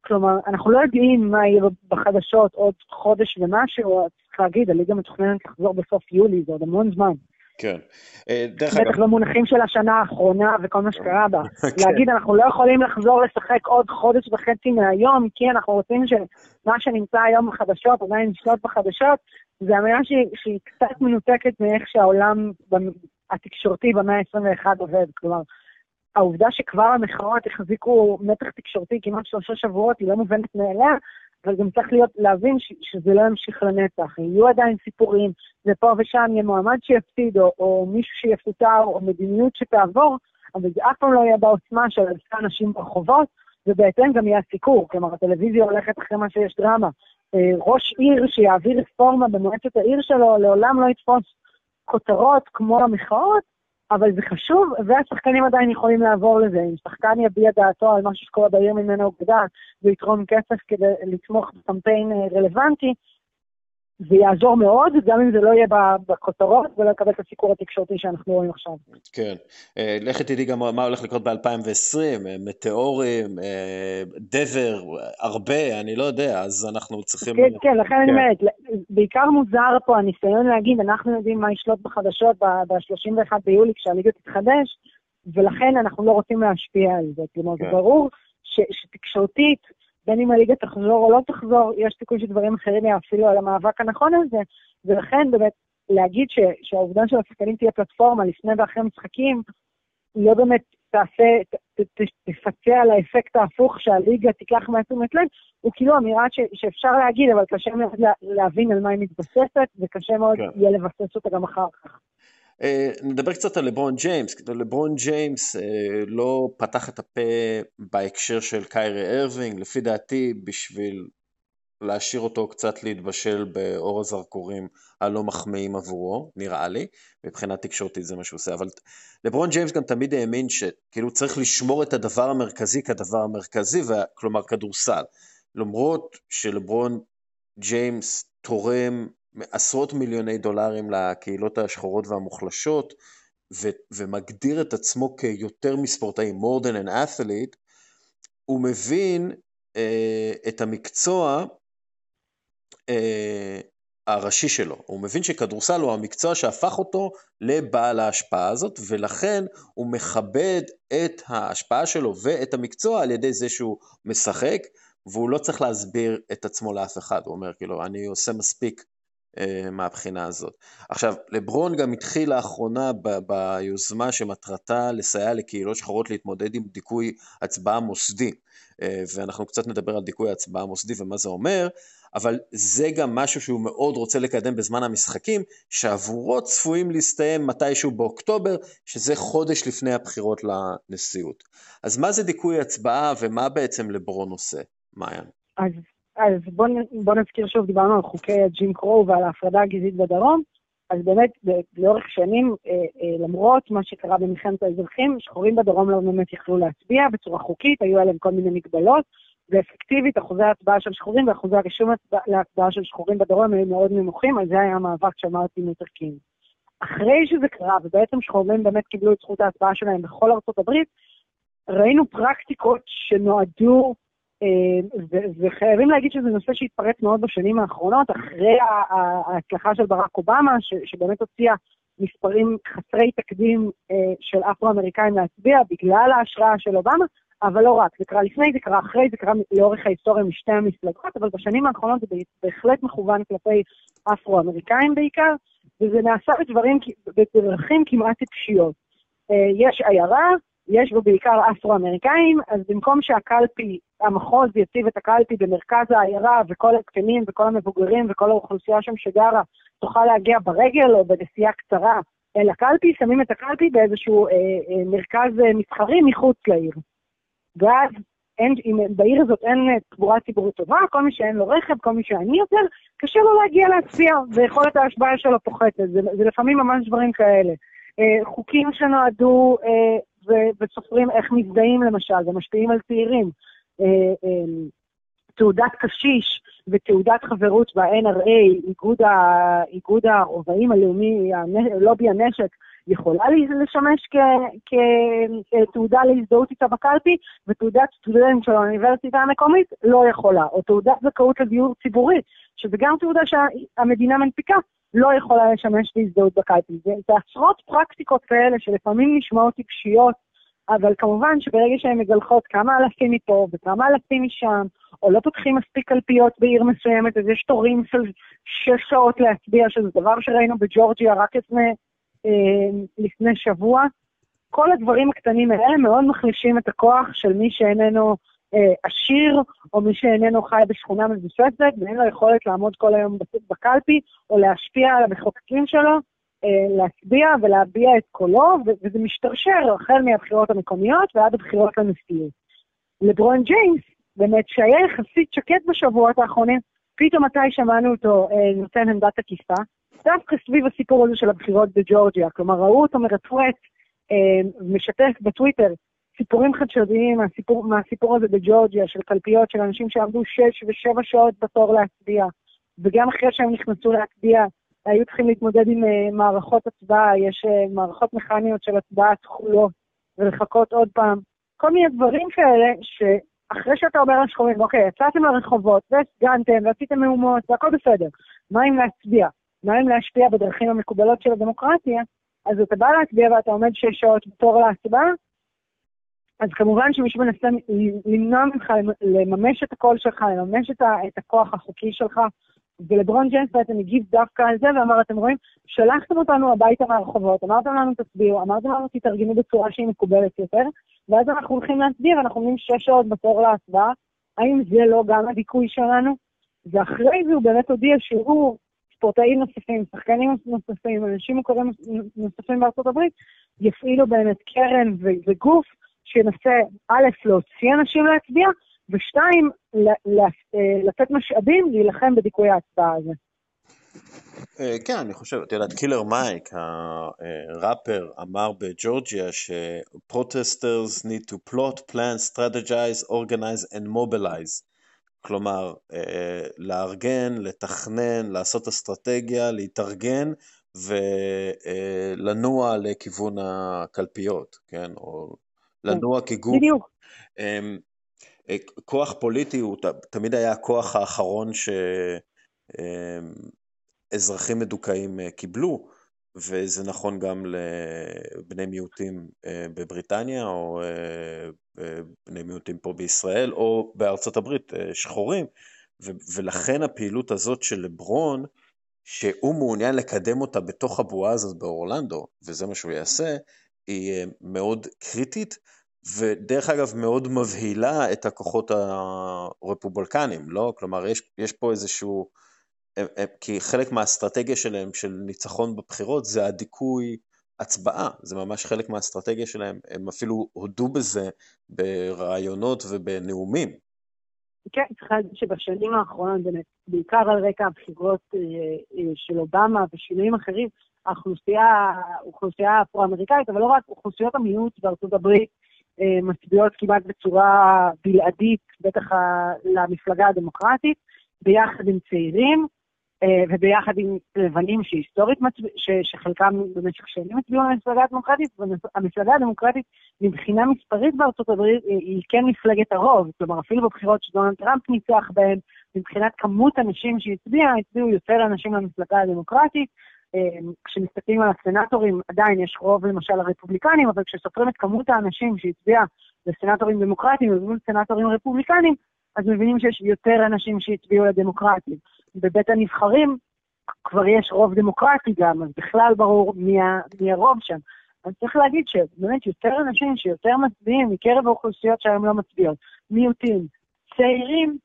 כלומר, אנחנו לא יודעים מה יהיה בחדשות עוד חודש ומשהו, צריך להגיד, הליגה מתוכננת לחזור בסוף יולי, זה עוד המון זמן. כן. אה, דרך אגב... בטח במונחים של השנה האחרונה וכל מה שקרה בה. [LAUGHS] כן. להגיד, אנחנו לא יכולים לחזור לשחק עוד חודש וחצי מהיום, כי אנחנו רוצים שמה שנמצא היום בחדשות עדיין נשלוט בחדשות, זה אמירה שהיא קצת מנותקת מאיך שהעולם התקשורתי במאה ה-21 עובד. כלומר, העובדה שכבר המחאות החזיקו מתח תקשורתי כמעט שלושה שבועות היא לא מובנת מאליה, אבל גם צריך להיות, להבין ש, שזה לא ימשיך לנצח. יהיו עדיין סיפורים, ופה ושם יהיה מועמד שיפסיד, או, או מישהו שיפוטר, או מדיניות שתעבור, אבל זה אף פעם לא יהיה בעוצמה של אלפי אנשים ברחובות, ובהתאם גם יהיה סיקור. כלומר, הטלוויזיה הולכת אחרי מה שיש דרמה. אה, ראש עיר שיעביר רפורמה במועצת העיר שלו, לעולם לא יתפוס כותרות כמו המחאות, אבל זה חשוב, והשחקנים עדיין יכולים לעבור לזה. אם שחקן יביע דעתו על משהו שקורה בעיר ממנו הוא גדל, ויתרום כסף כדי לתמוך בקמפיין אה, רלוונטי, זה יעזור מאוד, גם אם זה לא יהיה בכותרות ולא יקבל את הסיקור התקשורתי שאנחנו רואים עכשיו. כן. אה, לכי תדעי גם מה הולך לקרות ב-2020, אה, מטאורים, אה, דבר, הרבה, אני לא יודע, אז אנחנו צריכים... כן, כן, לכן אני כן. אומרת, בעיקר מוזר פה הניסיון להגיד, אנחנו יודעים מה ישלוט בחדשות ב-31 ביולי כשהליגה תתחדש, ולכן אנחנו לא רוצים להשפיע על זה. כלומר, זה כן. ברור שתקשורתית, בין אם הליגה תחזור או לא תחזור, יש סיכוי שדברים אחרים יאפילו על המאבק הנכון הזה, ולכן באמת להגיד ש, שהעובדה של השחקנים תהיה פלטפורמה לפני ואחרי משחקים, לא באמת תעשה, ת, ת, תפצה על האפקט ההפוך שהליגה תיקח מהתשומת לב, הוא כאילו אמירה ש, שאפשר להגיד, אבל קשה מאוד להבין על מה היא מתבססת, וקשה מאוד כן. יהיה לבסס אותה גם אחר כך. אה, נדבר קצת על לברון ג'יימס, לברון ג'יימס אה, לא פתח את הפה בהקשר של קיירי ארווינג, לפי דעתי בשביל להשאיר אותו קצת להתבשל באור הזרקורים הלא מחמיאים עבורו, נראה לי, מבחינה תקשורתית זה מה שהוא עושה, אבל לברון ג'יימס גם תמיד האמין שכאילו צריך לשמור את הדבר המרכזי כדבר המרכזי, כלומר כדורסל. למרות שלברון ג'יימס תורם עשרות מיליוני דולרים לקהילות השחורות והמוחלשות, ו- ומגדיר את עצמו כיותר מספורטאי, more than an athlete, הוא מבין אה, את המקצוע אה, הראשי שלו. הוא מבין שכדורסל הוא המקצוע שהפך אותו לבעל ההשפעה הזאת, ולכן הוא מכבד את ההשפעה שלו ואת המקצוע על ידי זה שהוא משחק, והוא לא צריך להסביר את עצמו לאף אחד. הוא אומר, כאילו, אני עושה מספיק מהבחינה הזאת. עכשיו, לברון גם התחיל לאחרונה ב- ביוזמה שמטרתה לסייע לקהילות שחורות להתמודד עם דיכוי הצבעה מוסדי, אה, ואנחנו קצת נדבר על דיכוי הצבעה המוסדי ומה זה אומר, אבל זה גם משהו שהוא מאוד רוצה לקדם בזמן המשחקים, שעבורו צפויים להסתיים מתישהו באוקטובר, שזה חודש לפני הבחירות לנשיאות. אז מה זה דיכוי הצבעה ומה בעצם לברון עושה, מעיין? אז אז בואו בוא נזכיר שוב, דיברנו על חוקי הג'ים קרו ועל ההפרדה הגזעית בדרום. אז באמת, לאורך שנים, אה, אה, למרות מה שקרה במלחמת האזרחים, שחורים בדרום לא באמת יכלו להצביע בצורה חוקית, היו עליהם כל מיני מגבלות, ואפקטיבית אחוזי ההצבעה של שחורים ואחוזי הרישום להצבעה של שחורים בדרום היו מאוד נמוכים, על זה היה המאבק של מרטין לותר. אחרי שזה קרה, ובעצם שחורים באמת קיבלו את זכות ההצבעה שלהם בכל ארצות הברית, ראינו פרקטיקות שנועדו וחייבים להגיד שזה נושא שהתפרץ מאוד בשנים האחרונות, אחרי ההצלחה של ברק אובמה, שבאמת הוציאה מספרים חסרי תקדים אה, של אפרו-אמריקאים להצביע בגלל ההשראה של אובמה, אבל לא רק, זה קרה לפני, זה קרה אחרי, זה קרה לאורך ההיסטוריה משתי המפלגות, אבל בשנים האחרונות זה בהחלט מכוון כלפי אפרו-אמריקאים בעיקר, וזה נעשה בדברים, בדרכים כמעט טיפשיות. אה, יש עיירה, יש בו בעיקר אפרו-אמריקאים, אז במקום שהקלפי, המחוז יציב את הקלפי במרכז העיירה, וכל הקטנים וכל המבוגרים וכל האוכלוסייה שם שגרה תוכל להגיע ברגל או בנסיעה קצרה אל הקלפי, שמים את הקלפי באיזשהו אה, אה, מרכז אה, מסחרי מחוץ לעיר. ואז אין, אם בעיר הזאת אין אה, תחבורה ציבורית טובה, כל מי שאין לו רכב, כל מי שעני יותר, קשה לו להגיע להצביע, ויכולת ההשפעה שלו פוחתת. זה, זה לפעמים ממש דברים כאלה. אה, חוקים שנועדו אה, וסופרים איך מזדהים למשל, ומשפיעים על צעירים. אה, אה, תעודת קשיש ותעודת חברות ב-NRA, איגוד, ה, איגוד הרובעים הלאומי, לובי הנשק, יכולה לשמש כתעודה להזדהות איתה בקלפי, ותעודת סטודנט של האוניברסיטה המקומית לא יכולה, או תעודת זכאות לדיור ציבורי, שזה גם תעודה שהמדינה מנפיקה, לא יכולה לשמש להזדהות בקלפי. זה, זה עשרות פרקטיקות כאלה שלפעמים נשמעות טיפשיות, אבל כמובן שברגע שהן מגלחות כמה אלפים מפה וכמה אלפים משם, או לא פותחים מספיק קלפיות בעיר מסוימת, אז יש תורים של שש שעות להצביע, שזה דבר שראינו בג'ורג'יה רק לפני, אה, לפני שבוע. כל הדברים הקטנים האלה מאוד מחלישים את הכוח של מי שאיננו עשיר, או מי שאיננו חי בשכונה מבוססת, ואין לו יכולת לעמוד כל היום בקלפי, או להשפיע על המחוקקים שלו, אה, להצביע ולהביע את קולו, וזה משתרשר החל מהבחירות המקומיות ועד הבחירות לנשיאות. לברון ג'יימס, באמת, שהיה יחסית שקט בשבועות האחרונים, פתאום מתי שמענו אותו אה, נותן עמדת תקיפה, דווקא סביב הסיפור הזה של הבחירות בג'ורג'יה. כלומר, ראו אותו מרטווט, אה, משתף בטוויטר סיפורים חדשותיים מהסיפור, מהסיפור הזה בג'ורג'יה, של קלפיות של אנשים שעבדו שש ושבע שעות בתור להצביע, וגם אחרי שהם נכנסו להצביע, היו צריכים להתמודד עם uh, מערכות הצבעה, יש uh, מערכות מכניות של הצבעה תכולות, ולחכות עוד פעם. כל מיני דברים כאלה, שאחרי שאתה אומר לשחורים, אוקיי, יצאתם לרחובות, והפגנתם, ועשיתם מהומות, והכל בסדר. מה אם להצביע? מה אם להשפיע בדרכים המקובלות של הדמוקרטיה? אז אתה בא להצביע ואתה עומד שש שעות בתור להצבעה, אז כמובן שמישהו מנסה למנוע ממך לממש את הקול שלך, לממש את, ה, את הכוח החוקי שלך, ולברון ג'יימס בעצם הגיב דווקא על זה ואמר, אתם רואים, שלחתם אותנו הביתה מהרחובות, אמרתם לנו תצביעו, אמרתם לנו תתארגנו בצורה שהיא מקובלת יותר, ואז אנחנו הולכים להצביע ואנחנו עומדים שש שעות בתור להצבעה, האם זה לא גם הדיכוי שלנו? ואחרי זה הוא באמת הודיע שהוא, ספורטאים נוספים, שחקנים נוספים, אנשים מוכרים נוספים בארצות הברית, יפעילו באמת קרן וגוף שינסה, א', להוציא אנשים להצביע, ושתיים, אה, לתת משאבים להילחם בדיכוי ההצבעה הזה. אה, כן, אני חושב, את יודעת, קילר מייק, הראפר, אמר בג'ורג'יה ש-protesters need to plot, plan, strategize, organize and mobilize. כלומר, אה, לארגן, לתכנן, לעשות אסטרטגיה, להתארגן ולנוע לכיוון הקלפיות, כן? או לנוע כגוף. בדיוק. אמ, אה, כוח פוליטי הוא תמיד היה הכוח האחרון שאזרחים מדוכאים אה, קיבלו, וזה נכון גם לבני מיעוטים אה, בבריטניה, או בני מיעוטים פה בישראל, או בארצות הברית, שחורים, ולכן הפעילות הזאת של לברון, שהוא מעוניין לקדם אותה בתוך הבועה הזאת באורלנדו, וזה מה שהוא יעשה, היא מאוד קריטית, ודרך אגב מאוד מבהילה את הכוחות הרפובלקנים, לא? כלומר, יש, יש פה איזשהו, כי חלק מהאסטרטגיה שלהם של ניצחון בבחירות זה הדיכוי הצבעה, זה ממש חלק מהאסטרטגיה שלהם, הם אפילו הודו בזה ברעיונות ובנאומים. כן, צריך להגיד שבשנים האחרונות, באמת, בעיקר על רקע הבחירות אה, אה, של אובמה ושינויים אחרים, האוכלוסייה, האוכלוסייה הפרו-אמריקאית, אבל לא רק אוכלוסיות המיעוט בארצות הברית, אה, מצביעות כמעט בצורה בלעדית, בטח למפלגה הדמוקרטית, ביחד עם צעירים אה, וביחד עם לבנים שהיסטורית, מצב... ש... שחלקם במשך שנים הצביעו למפלגה הדמוקרטית, והמפלגה הדמוקרטית מבחינה מספרית בארצות הברית היא כן מפלגת הרוב, כלומר אפילו בבחירות שדונלד טראמפ ניצח בהן, מבחינת כמות אנשים שהצביעה, הצביעו יותר אנשים למפלגה הדמוקרטית, כשמסתכלים על הסנטורים, עדיין יש רוב למשל לרפובליקנים, אבל כשסופרים את כמות האנשים שהצביעה לסנטורים דמוקרטיים ומול סנטורים רפובליקנים, אז מבינים שיש יותר אנשים שהצביעו לדמוקרטים. בבית הנבחרים כבר יש רוב דמוקרטי גם, אז בכלל ברור מי, מי הרוב שם. אז צריך להגיד שבאמת יותר אנשים שיותר מצביעים מקרב האוכלוסיות שהיום לא מצביעות, מיעוטים, צעירים,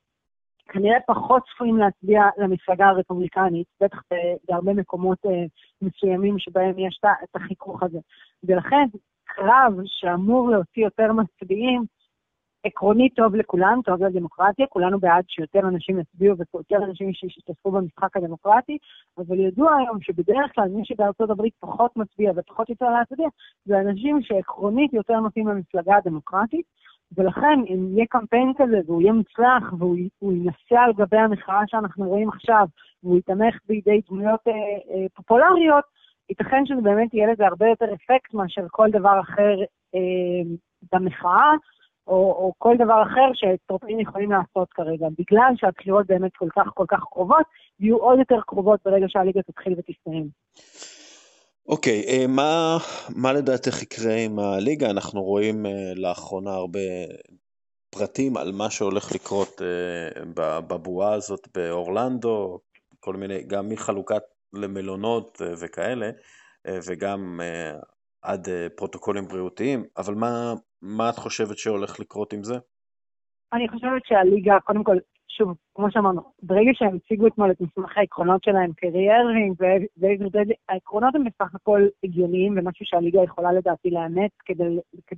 כנראה פחות צפויים להצביע למפלגה הרפובליקנית, בטח בהרבה מקומות אה, מסוימים שבהם יש את החיכוך הזה. ולכן קרב שאמור להוציא יותר מצביעים, עקרונית טוב לכולם, טוב לדמוקרטיה, כולנו בעד שיותר אנשים יצביעו ויותר אנשים שישתתפו במשחק הדמוקרטי, אבל ידוע היום שבדרך כלל מי שבארצות הברית פחות מצביע ופחות יותר להצביע, זה אנשים שעקרונית יותר נוטים למפלגה הדמוקרטית, ולכן אם יהיה קמפיין כזה והוא יהיה מוצלח והוא ינסה על גבי המחאה שאנחנו רואים עכשיו והוא יתמך בידי דמויות אה, אה, פופולריות, ייתכן שזה באמת יהיה לזה הרבה יותר אפקט מאשר כל דבר אחר אה, במחאה, או, או כל דבר אחר שטרופים יכולים לעשות כרגע. בגלל שהבחירות באמת כל כך כל כך קרובות, יהיו עוד יותר קרובות ברגע שהליגה תתחיל ותסתיים. אוקיי, okay, אה, מה, מה לדעתך יקרה עם הליגה? אנחנו רואים uh, לאחרונה הרבה פרטים על מה שהולך לקרות uh, בבועה הזאת באורלנדו, כל מיני, גם מחלוקת למלונות וכאלה, וגם עד פרוטוקולים בריאותיים, אבל מה, מה את חושבת שהולך לקרות עם זה? אני חושבת שהליגה, קודם כל, שוב, כמו שאמרנו, ברגע שהם הציגו אתמול את מסמך העקרונות שלהם, קרי ארווינג העקרונות הם בסך הכל הגיוניים ומשהו שהליגה יכולה לדעתי לאמץ כדי,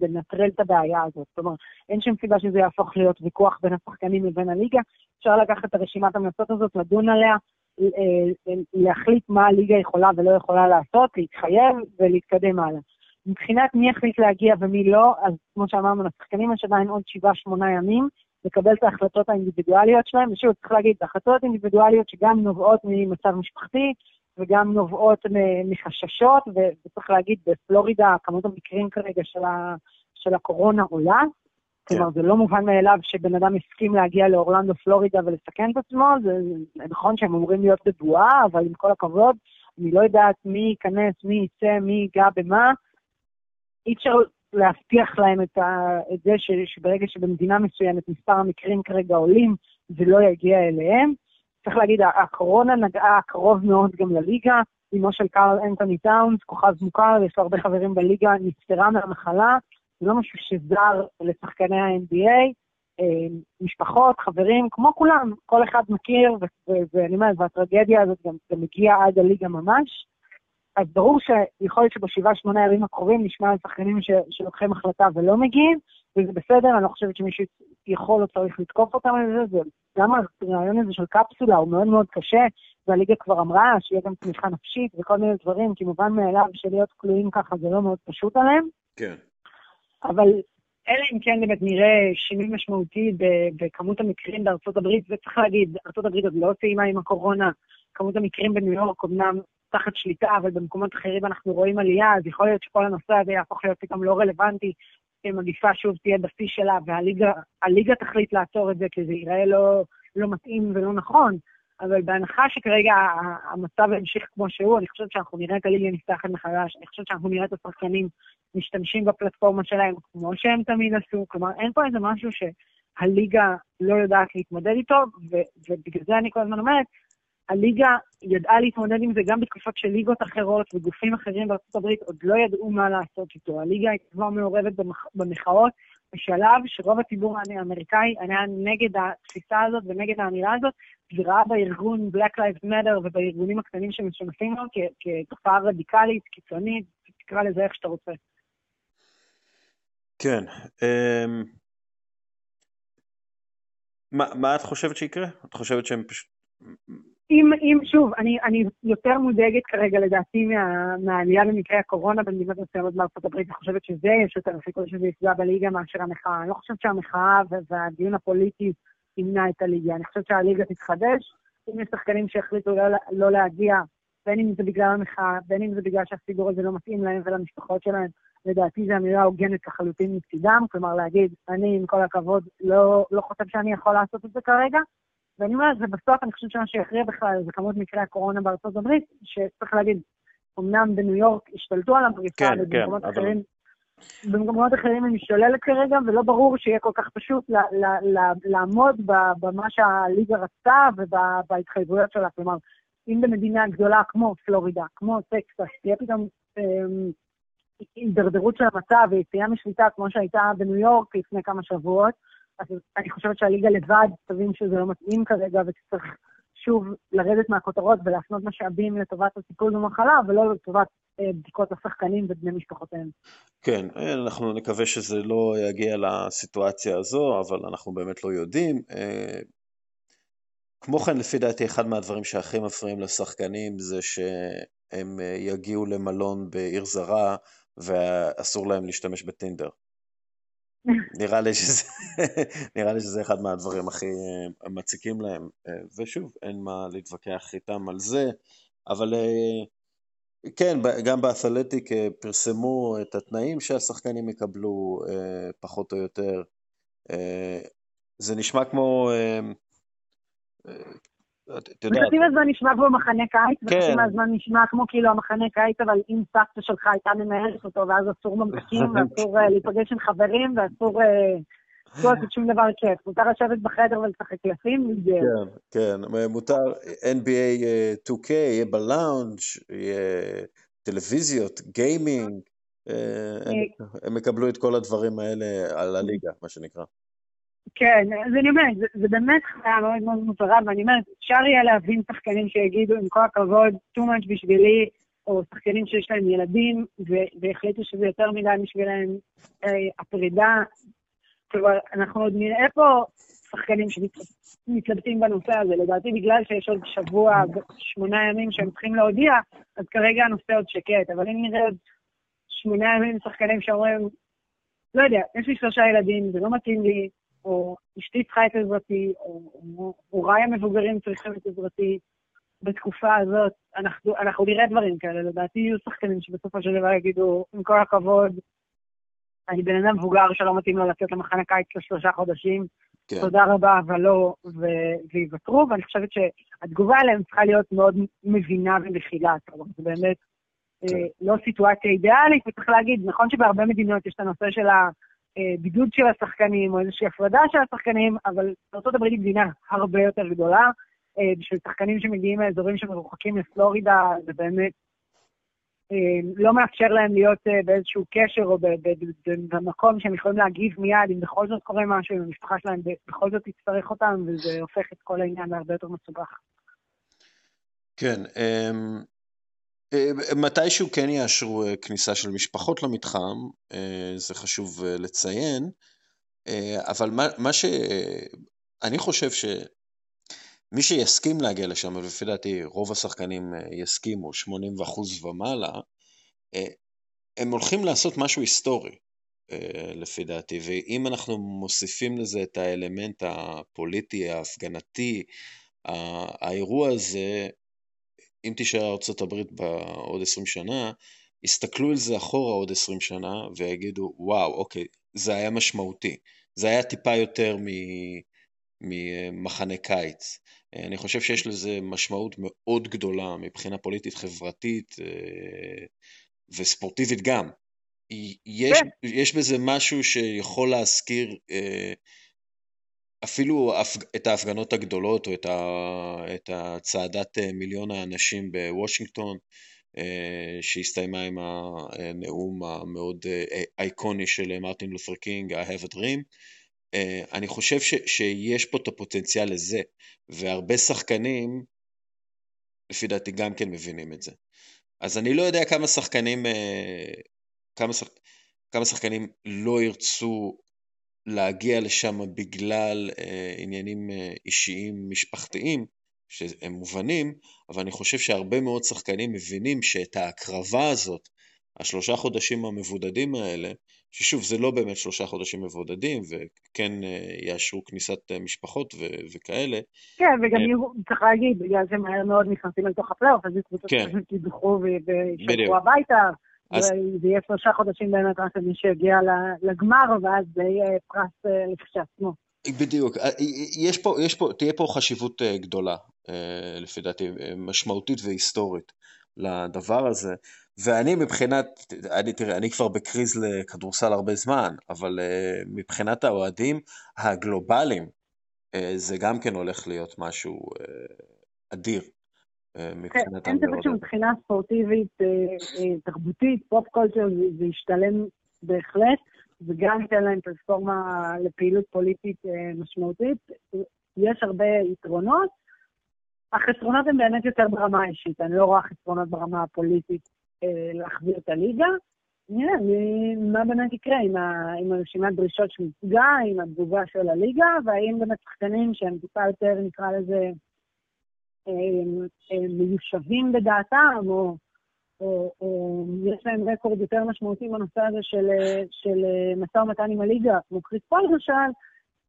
לנטרל את הבעיה הזאת. כלומר, אין שום סיבה שזה יהפוך להיות ויכוח בין השחקנים לבין הליגה. אפשר לקחת את הרשימת המלצות הזאת, לדון עליה, אה, להחליט מה הליגה יכולה ולא יכולה לעשות, להתחייב ולהתקדם הלאה. מבחינת מי יחליט להגיע ומי לא, אז כמו שאמרנו, לשחקנים יש עדיין עוד 7-8 ימים לקבל את ההחלטות האינדיבידואליות שלהם, ושוב, צריך להגיד, החלטות אינדיבידואליות שגם נובעות ממצב משפחתי וגם נובעות מחששות, וצריך להגיד, בפלורידה כמות המקרים כרגע של, ה, של הקורונה עולה, כן. כלומר, זה לא מובן מאליו שבן אדם הסכים להגיע לאורלנדו, פלורידה ולסכן את עצמו, זה נכון שהם אמורים להיות בבועה, אבל עם כל הכבוד, אני לא יודעת מי ייכנס, מי יצא, מי ייגע במה. אי אפשר להבטיח להם את, ה, את זה ש, שברגע שבמדינה מסוימת מספר המקרים כרגע עולים, זה לא יגיע אליהם. צריך להגיד, הקורונה נגעה קרוב מאוד גם לליגה. אמו של קארל אנטוני טאונס, כוכב מוכר, יש לו הרבה חברים בליגה, נפטרה מהמחלה. זה לא משהו שזר לשחקני ה-NBA. אה, משפחות, חברים, כמו כולם, כל אחד מכיר, ואני אומרת, והטרגדיה הזאת גם, גם מגיעה עד הליגה ממש. אז ברור שיכול להיות שבשבעה, שמונה ימים הקרובים נשמע על שחקנים שלוקחים החלטה ולא מגיעים, וזה בסדר, אני לא חושבת שמישהו יכול או צריך לתקוף אותם על זה, זה גם הרעיון הזה של קפסולה הוא מאוד מאוד קשה, והליגה כבר אמרה שיהיה גם תמיכה נפשית וכל מיני דברים, כי מובן מאליו שלהיות כלואים ככה זה לא מאוד פשוט עליהם. כן. אבל אלא אם כן באמת נראה שינוי משמעותי בכמות המקרים בארצות הברית, וצריך להגיד, ארצות הברית עוד לא סיימה עם הקורונה, כמות המקרים בניו יורק אמנם תחת שליטה, אבל במקומות אחרים אנחנו רואים עלייה, אז יכול להיות שכל הנושא הזה יהפוך להיות פתאום לא רלוונטי, אם המגיפה שוב תהיה בשיא שלה, והליגה תחליט לעצור את זה, כי זה ייראה לא, לא מתאים ולא נכון. אבל בהנחה שכרגע המצב ימשיך כמו שהוא, אני חושבת שאנחנו נראה את הליגה נפתחת מחדש, אני חושבת שאנחנו נראה את השחקנים משתמשים בפלטפורמה שלהם כמו שהם תמיד עשו, כלומר אין פה איזה משהו שהליגה לא יודעת להתמודד איתו, ובגלל זה אני כל הזמן אומרת, הליגה ידעה להתמודד עם זה גם בתקופות של ליגות אחרות וגופים אחרים הברית עוד לא ידעו מה לעשות איתו. הליגה הייתה כבר מעורבת במחאות בשלב שרוב הציבור האמריקאי היה נגד התפיסה הזאת ונגד האמירה הזאת, וראה בארגון Black Lives Matter ובארגונים הקטנים שמשמשים לו כתופעה רדיקלית, קיצונית, תקרא לזה איך שאתה רוצה. כן. Um, מה, מה את חושבת שיקרה? את חושבת שהם פשוט... אם, אם שוב, אני, אני יותר מודאגת כרגע לדעתי מה, מהעלייה במקרה הקורונה במדינות מסוימות בארצות הברית, אני חושבת שזה יש יותר סיכוי שזה יפגע בליגה מאשר המחאה. אני לא חושבת שהמחאה והדיון הפוליטי ימנע את הליגה. אני חושבת שהליגה תתחדש. אם יש שחקנים שהחליטו לא, לא להגיע, בין אם זה בגלל המחאה, בין אם זה בגלל שהסידור הזה לא מתאים להם ולמשפחות שלהם, לדעתי זו אמירה הוגנת לחלוטין מצידם, כלומר להגיד, אני עם כל הכבוד לא, לא חושב שאני יכול לעשות את זה כרגע, ואני אומרת, ובסוף אני חושבת שמה שיכריע בכלל זה כמות מקרי הקורונה בארצות הברית, שצריך להגיד, אמנם בניו יורק השתלטו על המגפה, כן, ובמקומות כן, אחרים, אבל... במקומות אחרים היא משתוללת כרגע, ולא ברור שיהיה כל כך פשוט ל- ל- ל- לעמוד במה שהליגה רצתה ובהתחייבויות שלה. כלומר, אם במדינה גדולה כמו פלורידה, כמו טקסס, תהיה פתאום אמ, הידרדרות של המצב ויציאה משליטה כמו שהייתה בניו יורק לפני כמה שבועות, אז אני חושבת שהליגה לבד תבין שזה לא מתאים כרגע וצריך שוב לרדת מהכותרות ולהפנות משאבים לטובת הטיפול במחלה ולא לטובת אה, בדיקות לשחקנים ובני משפחותיהם. כן, אנחנו נקווה שזה לא יגיע לסיטואציה הזו, אבל אנחנו באמת לא יודעים. אה, כמו כן, לפי דעתי, אחד מהדברים שהכי מפריעים לשחקנים זה שהם אה, יגיעו למלון בעיר זרה ואסור להם להשתמש בטינדר. נראה לי שזה, [LAUGHS] נראה לי שזה אחד מהדברים הכי אה, מציקים להם, אה, ושוב, אין מה להתווכח איתם על זה, אבל אה, כן, גם באתלטיק פרסמו את התנאים שהשחקנים יקבלו, פחות או יותר. זה נשמע כמו את יודעת. וחצי מהזמן נשמע כמו מחנה קיץ, כן. וחצי מהזמן נשמע כמו כאילו המחנה קיץ, אבל אם סבתא שלך הייתה מנהלת אותו, ואז אסור ממתקים, [LAUGHS] ואסור uh, להיפגש עם חברים, ואסור [LAUGHS] uh, לעשות שום דבר כיף. מותר לשבת בחדר ולשחק קלפים, כן, כן, מותר NBA 2K, אה, יהיה בלאונג', יהיה טלוויזיות, גיימינג, הם יקבלו את כל הדברים האלה על הליגה, מה שנקרא. כן, אז אני אומרת, זה, זה באמת חיה מאוד מאוד מוזרה, ואני אומרת, אפשר יהיה להבין שחקנים שיגידו, עם כל הכבוד, too much בשבילי, או שחקנים שיש להם ילדים, והחליטו שזה יותר מדי בשבילם אה, הפרידה. כלומר, אנחנו עוד נראה פה שחקנים שמתלבטים בנושא הזה. לדעתי, בגלל שיש עוד שבוע, שמונה ימים שהם צריכים להודיע, אז כרגע הנושא עוד שקט. אבל אם נראה עוד שמונה ימים שחקנים שאומרים, לא יודע, יש לי שלושה ילדים, זה לא מתאים לי, או אשתי צריכה את עזרתי, או הוריי המבוגרים צריכים את עזרתי. בתקופה הזאת, אנחנו, אנחנו נראה דברים כאלה, לדעתי יהיו שחקנים שבסופו של דבר יגידו, עם כל הכבוד, אני בן אדם מבוגר שלא מתאים לו לצאת למחנה קיץ לשלושה חודשים, כן. תודה רבה, אבל לא, ו- ויוותרו, ואני חושבת שהתגובה עליהם צריכה להיות מאוד מבינה ומכילה, כלומר, זה באמת כן. אה, לא סיטואציה אידיאלית, וצריך להגיד, נכון שבהרבה מדינות יש את הנושא של הבידוד של השחקנים, או איזושהי הפרדה של השחקנים, אבל ארה"ב היא מדינה הרבה יותר גדולה, אה, בשביל שחקנים שמגיעים מאזורים שמרוחקים לפלורידה, זה באמת אה, לא מאפשר להם להיות אה, באיזשהו קשר או במקום שהם יכולים להגיב מיד, אם בכל זאת קורה משהו, אם המשפחה שלהם בכל זאת תצטרך אותם, וזה הופך את כל העניין להרבה יותר מסובך. כן, אמ, מתישהו כן יאשרו כניסה של משפחות למתחם, זה חשוב לציין, אבל מה, מה ש... אני חושב ש... מי שיסכים להגיע לשם, ולפי דעתי רוב השחקנים אה, יסכימו, 80% ומעלה, אה, הם הולכים לעשות משהו היסטורי, אה, לפי דעתי, ואם אנחנו מוסיפים לזה את האלמנט הפוליטי, ההפגנתי, האירוע הזה, אם תישאר ארה"ב בעוד 20 שנה, יסתכלו על זה אחורה עוד 20 שנה ויגידו, וואו, אוקיי, זה היה משמעותי. זה היה טיפה יותר ממחנה קיץ. אני חושב שיש לזה משמעות מאוד גדולה מבחינה פוליטית, חברתית אה, וספורטיבית גם. יש, כן. יש בזה משהו שיכול להזכיר אה, אפילו את ההפגנות הגדולות או את הצעדת אה, מיליון האנשים בוושינגטון, שהסתיימה עם הנאום המאוד אייקוני של מרטין לותר קינג, I have a dream. אה, אני חושב ש, שיש פה את הפוטנציאל לזה, והרבה שחקנים, לפי דעתי גם כן מבינים את זה. אז אני לא יודע כמה שחקנים, אה, כמה, שח, כמה שחקנים לא ירצו להגיע לשם בגלל אה, עניינים אישיים משפחתיים, שהם מובנים, אבל אני חושב שהרבה מאוד שחקנים מבינים שאת ההקרבה הזאת, השלושה חודשים המבודדים האלה, ששוב, זה לא באמת שלושה חודשים מבודדים, וכן אה, יאשרו כניסת אה, משפחות ו- וכאלה. כן, וגם אה, צריך להגיד, בגלל זה מהר מאוד נכנסים לתוך הפלייאוף, אז קבוצות כן. שפשוט ידחו וישלחו הביתה. אז... זה יהיה שלושה חודשים באמת רק למי שיגיע לגמר, ואז זה יהיה פרס לכשעצמו. בדיוק. יש פה, יש פה, תהיה פה חשיבות גדולה, לפי דעתי, משמעותית והיסטורית לדבר הזה. ואני מבחינת, אני, תראה, אני כבר בקריז לכדורסל הרבה זמן, אבל מבחינת האוהדים הגלובליים, זה גם כן הולך להיות משהו אדיר. מבחינת כן, אין ספק שמבחינה ספורטיבית, תרבותית, פופ קולצ'ר, זה ישתלם בהחלט, וגם ייתן להם פלטפורמה לפעילות פוליטית משמעותית. יש הרבה יתרונות, החסרונות הם באמת יותר ברמה האישית, אני לא רואה חסרונות ברמה הפוליטית אה, להחזיר את הליגה. נראה מה באמת יקרה עם, הרשימת דרישות שהוצגה, עם התגובה של הליגה, והאם באמת שחקנים שהם טיפה יותר, נקרא לזה, מיושבים בדעתם, או, או, או יש להם רקורד יותר משמעותי בנושא הזה של, של משא ומתן עם הליגה, כמו קריס פול למשל,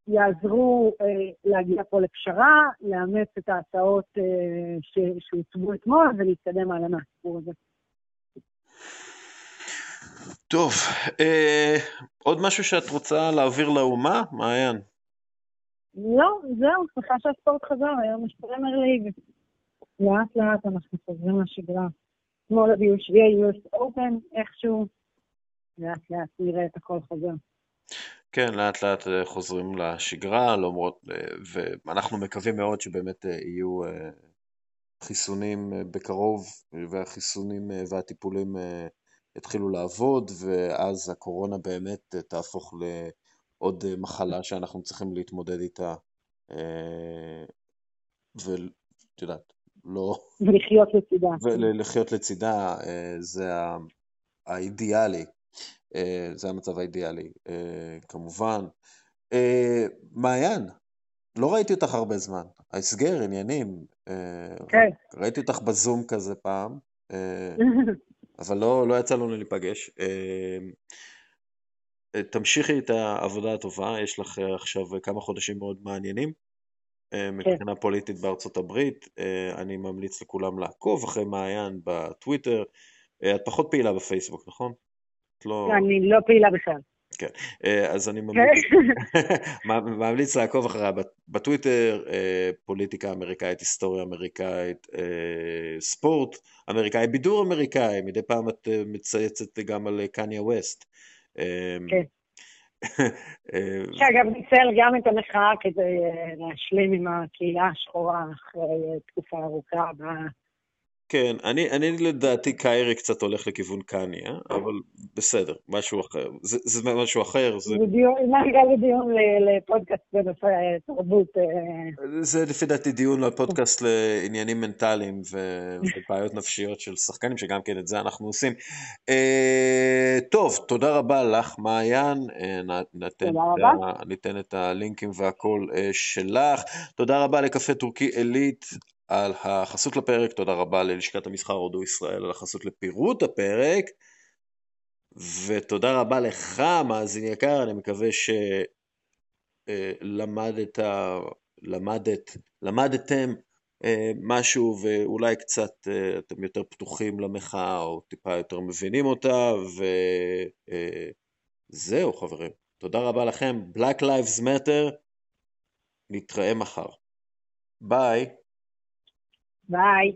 יעזרו אה, להגיע פה לפשרה, לאמץ את ההצעות אה, שהוצגו אתמול ולהתקדם הלאה מהסיפור הזה. טוב, אה, עוד משהו שאת רוצה להעביר לאומה, מעיין? לא, זהו, שמחה שהספורט חזר, היום יש פרמייר ליג. לאט לאט אנחנו חוזרים לשגרה. אתמול הביאו שביעי US Open איכשהו, לאט לאט נראה את הכל חוזר. כן, לאט לאט אה, חוזרים לשגרה, למרות, אה, ואנחנו מקווים מאוד שבאמת אה, יהיו חיסונים בקרוב, והחיסונים והטיפולים יתחילו לעבוד, ואז הקורונה באמת תהפוך עוד מחלה שאנחנו צריכים להתמודד איתה, ואת יודעת, לא... ולחיות לצידה. ולחיות לצידה, זה האידיאלי, זה המצב האידיאלי, כמובן. מעיין, לא ראיתי אותך הרבה זמן. ההסגר, עניינים. כן. ראיתי אותך בזום כזה פעם, [LAUGHS] אבל לא, לא יצא לנו להיפגש. תמשיכי את העבודה הטובה, יש לך עכשיו כמה חודשים מאוד מעניינים. כן. מבחינה פוליטית בארצות הברית, אני ממליץ לכולם לעקוב אחרי מעיין בטוויטר. את פחות פעילה בפייסבוק, נכון? לא... אני לא פעילה בכלל. כן, אה, אז אני ממליץ, [LAUGHS] ממליץ לעקוב אחריה בטוויטר, אה, פוליטיקה אמריקאית, היסטוריה אמריקאית, אה, ספורט אמריקאי, בידור אמריקאי, מדי פעם את מצייצת גם על קניה ווסט. כן. [LAUGHS] שאגב, ניצל גם את המחאה כדי להשלים עם הקהילה השחורה אחרי תקופה ארוכה כן, אני, אני לדעתי קיירי קצת הולך לכיוון קניה, אבל בסדר, משהו אחר. זה, זה משהו אחר. זה לי דיון לפודקאסט בנושא תרבות. אה. זה לפי דעתי דיון לפודקאסט לעניינים מנטליים ובעיות נפשיות של שחקנים, שגם כן את זה אנחנו עושים. אה, טוב, תודה רבה לך, מעיין. אה, ניתן את הלינקים והכל שלך. תודה רבה לקפה טורקי עילית. על החסות לפרק, תודה רבה ללשכת המסחר הודו ישראל על החסות לפירוט הפרק, ותודה רבה לך, מאזין יקר, אני מקווה שלמדת, אה, למדת, למדתם אה, משהו ואולי קצת אה, אתם יותר פתוחים למחאה או טיפה יותר מבינים אותה, וזהו חברים, תודה רבה לכם, Black Lives Matter, נתראה מחר. ביי. Bye.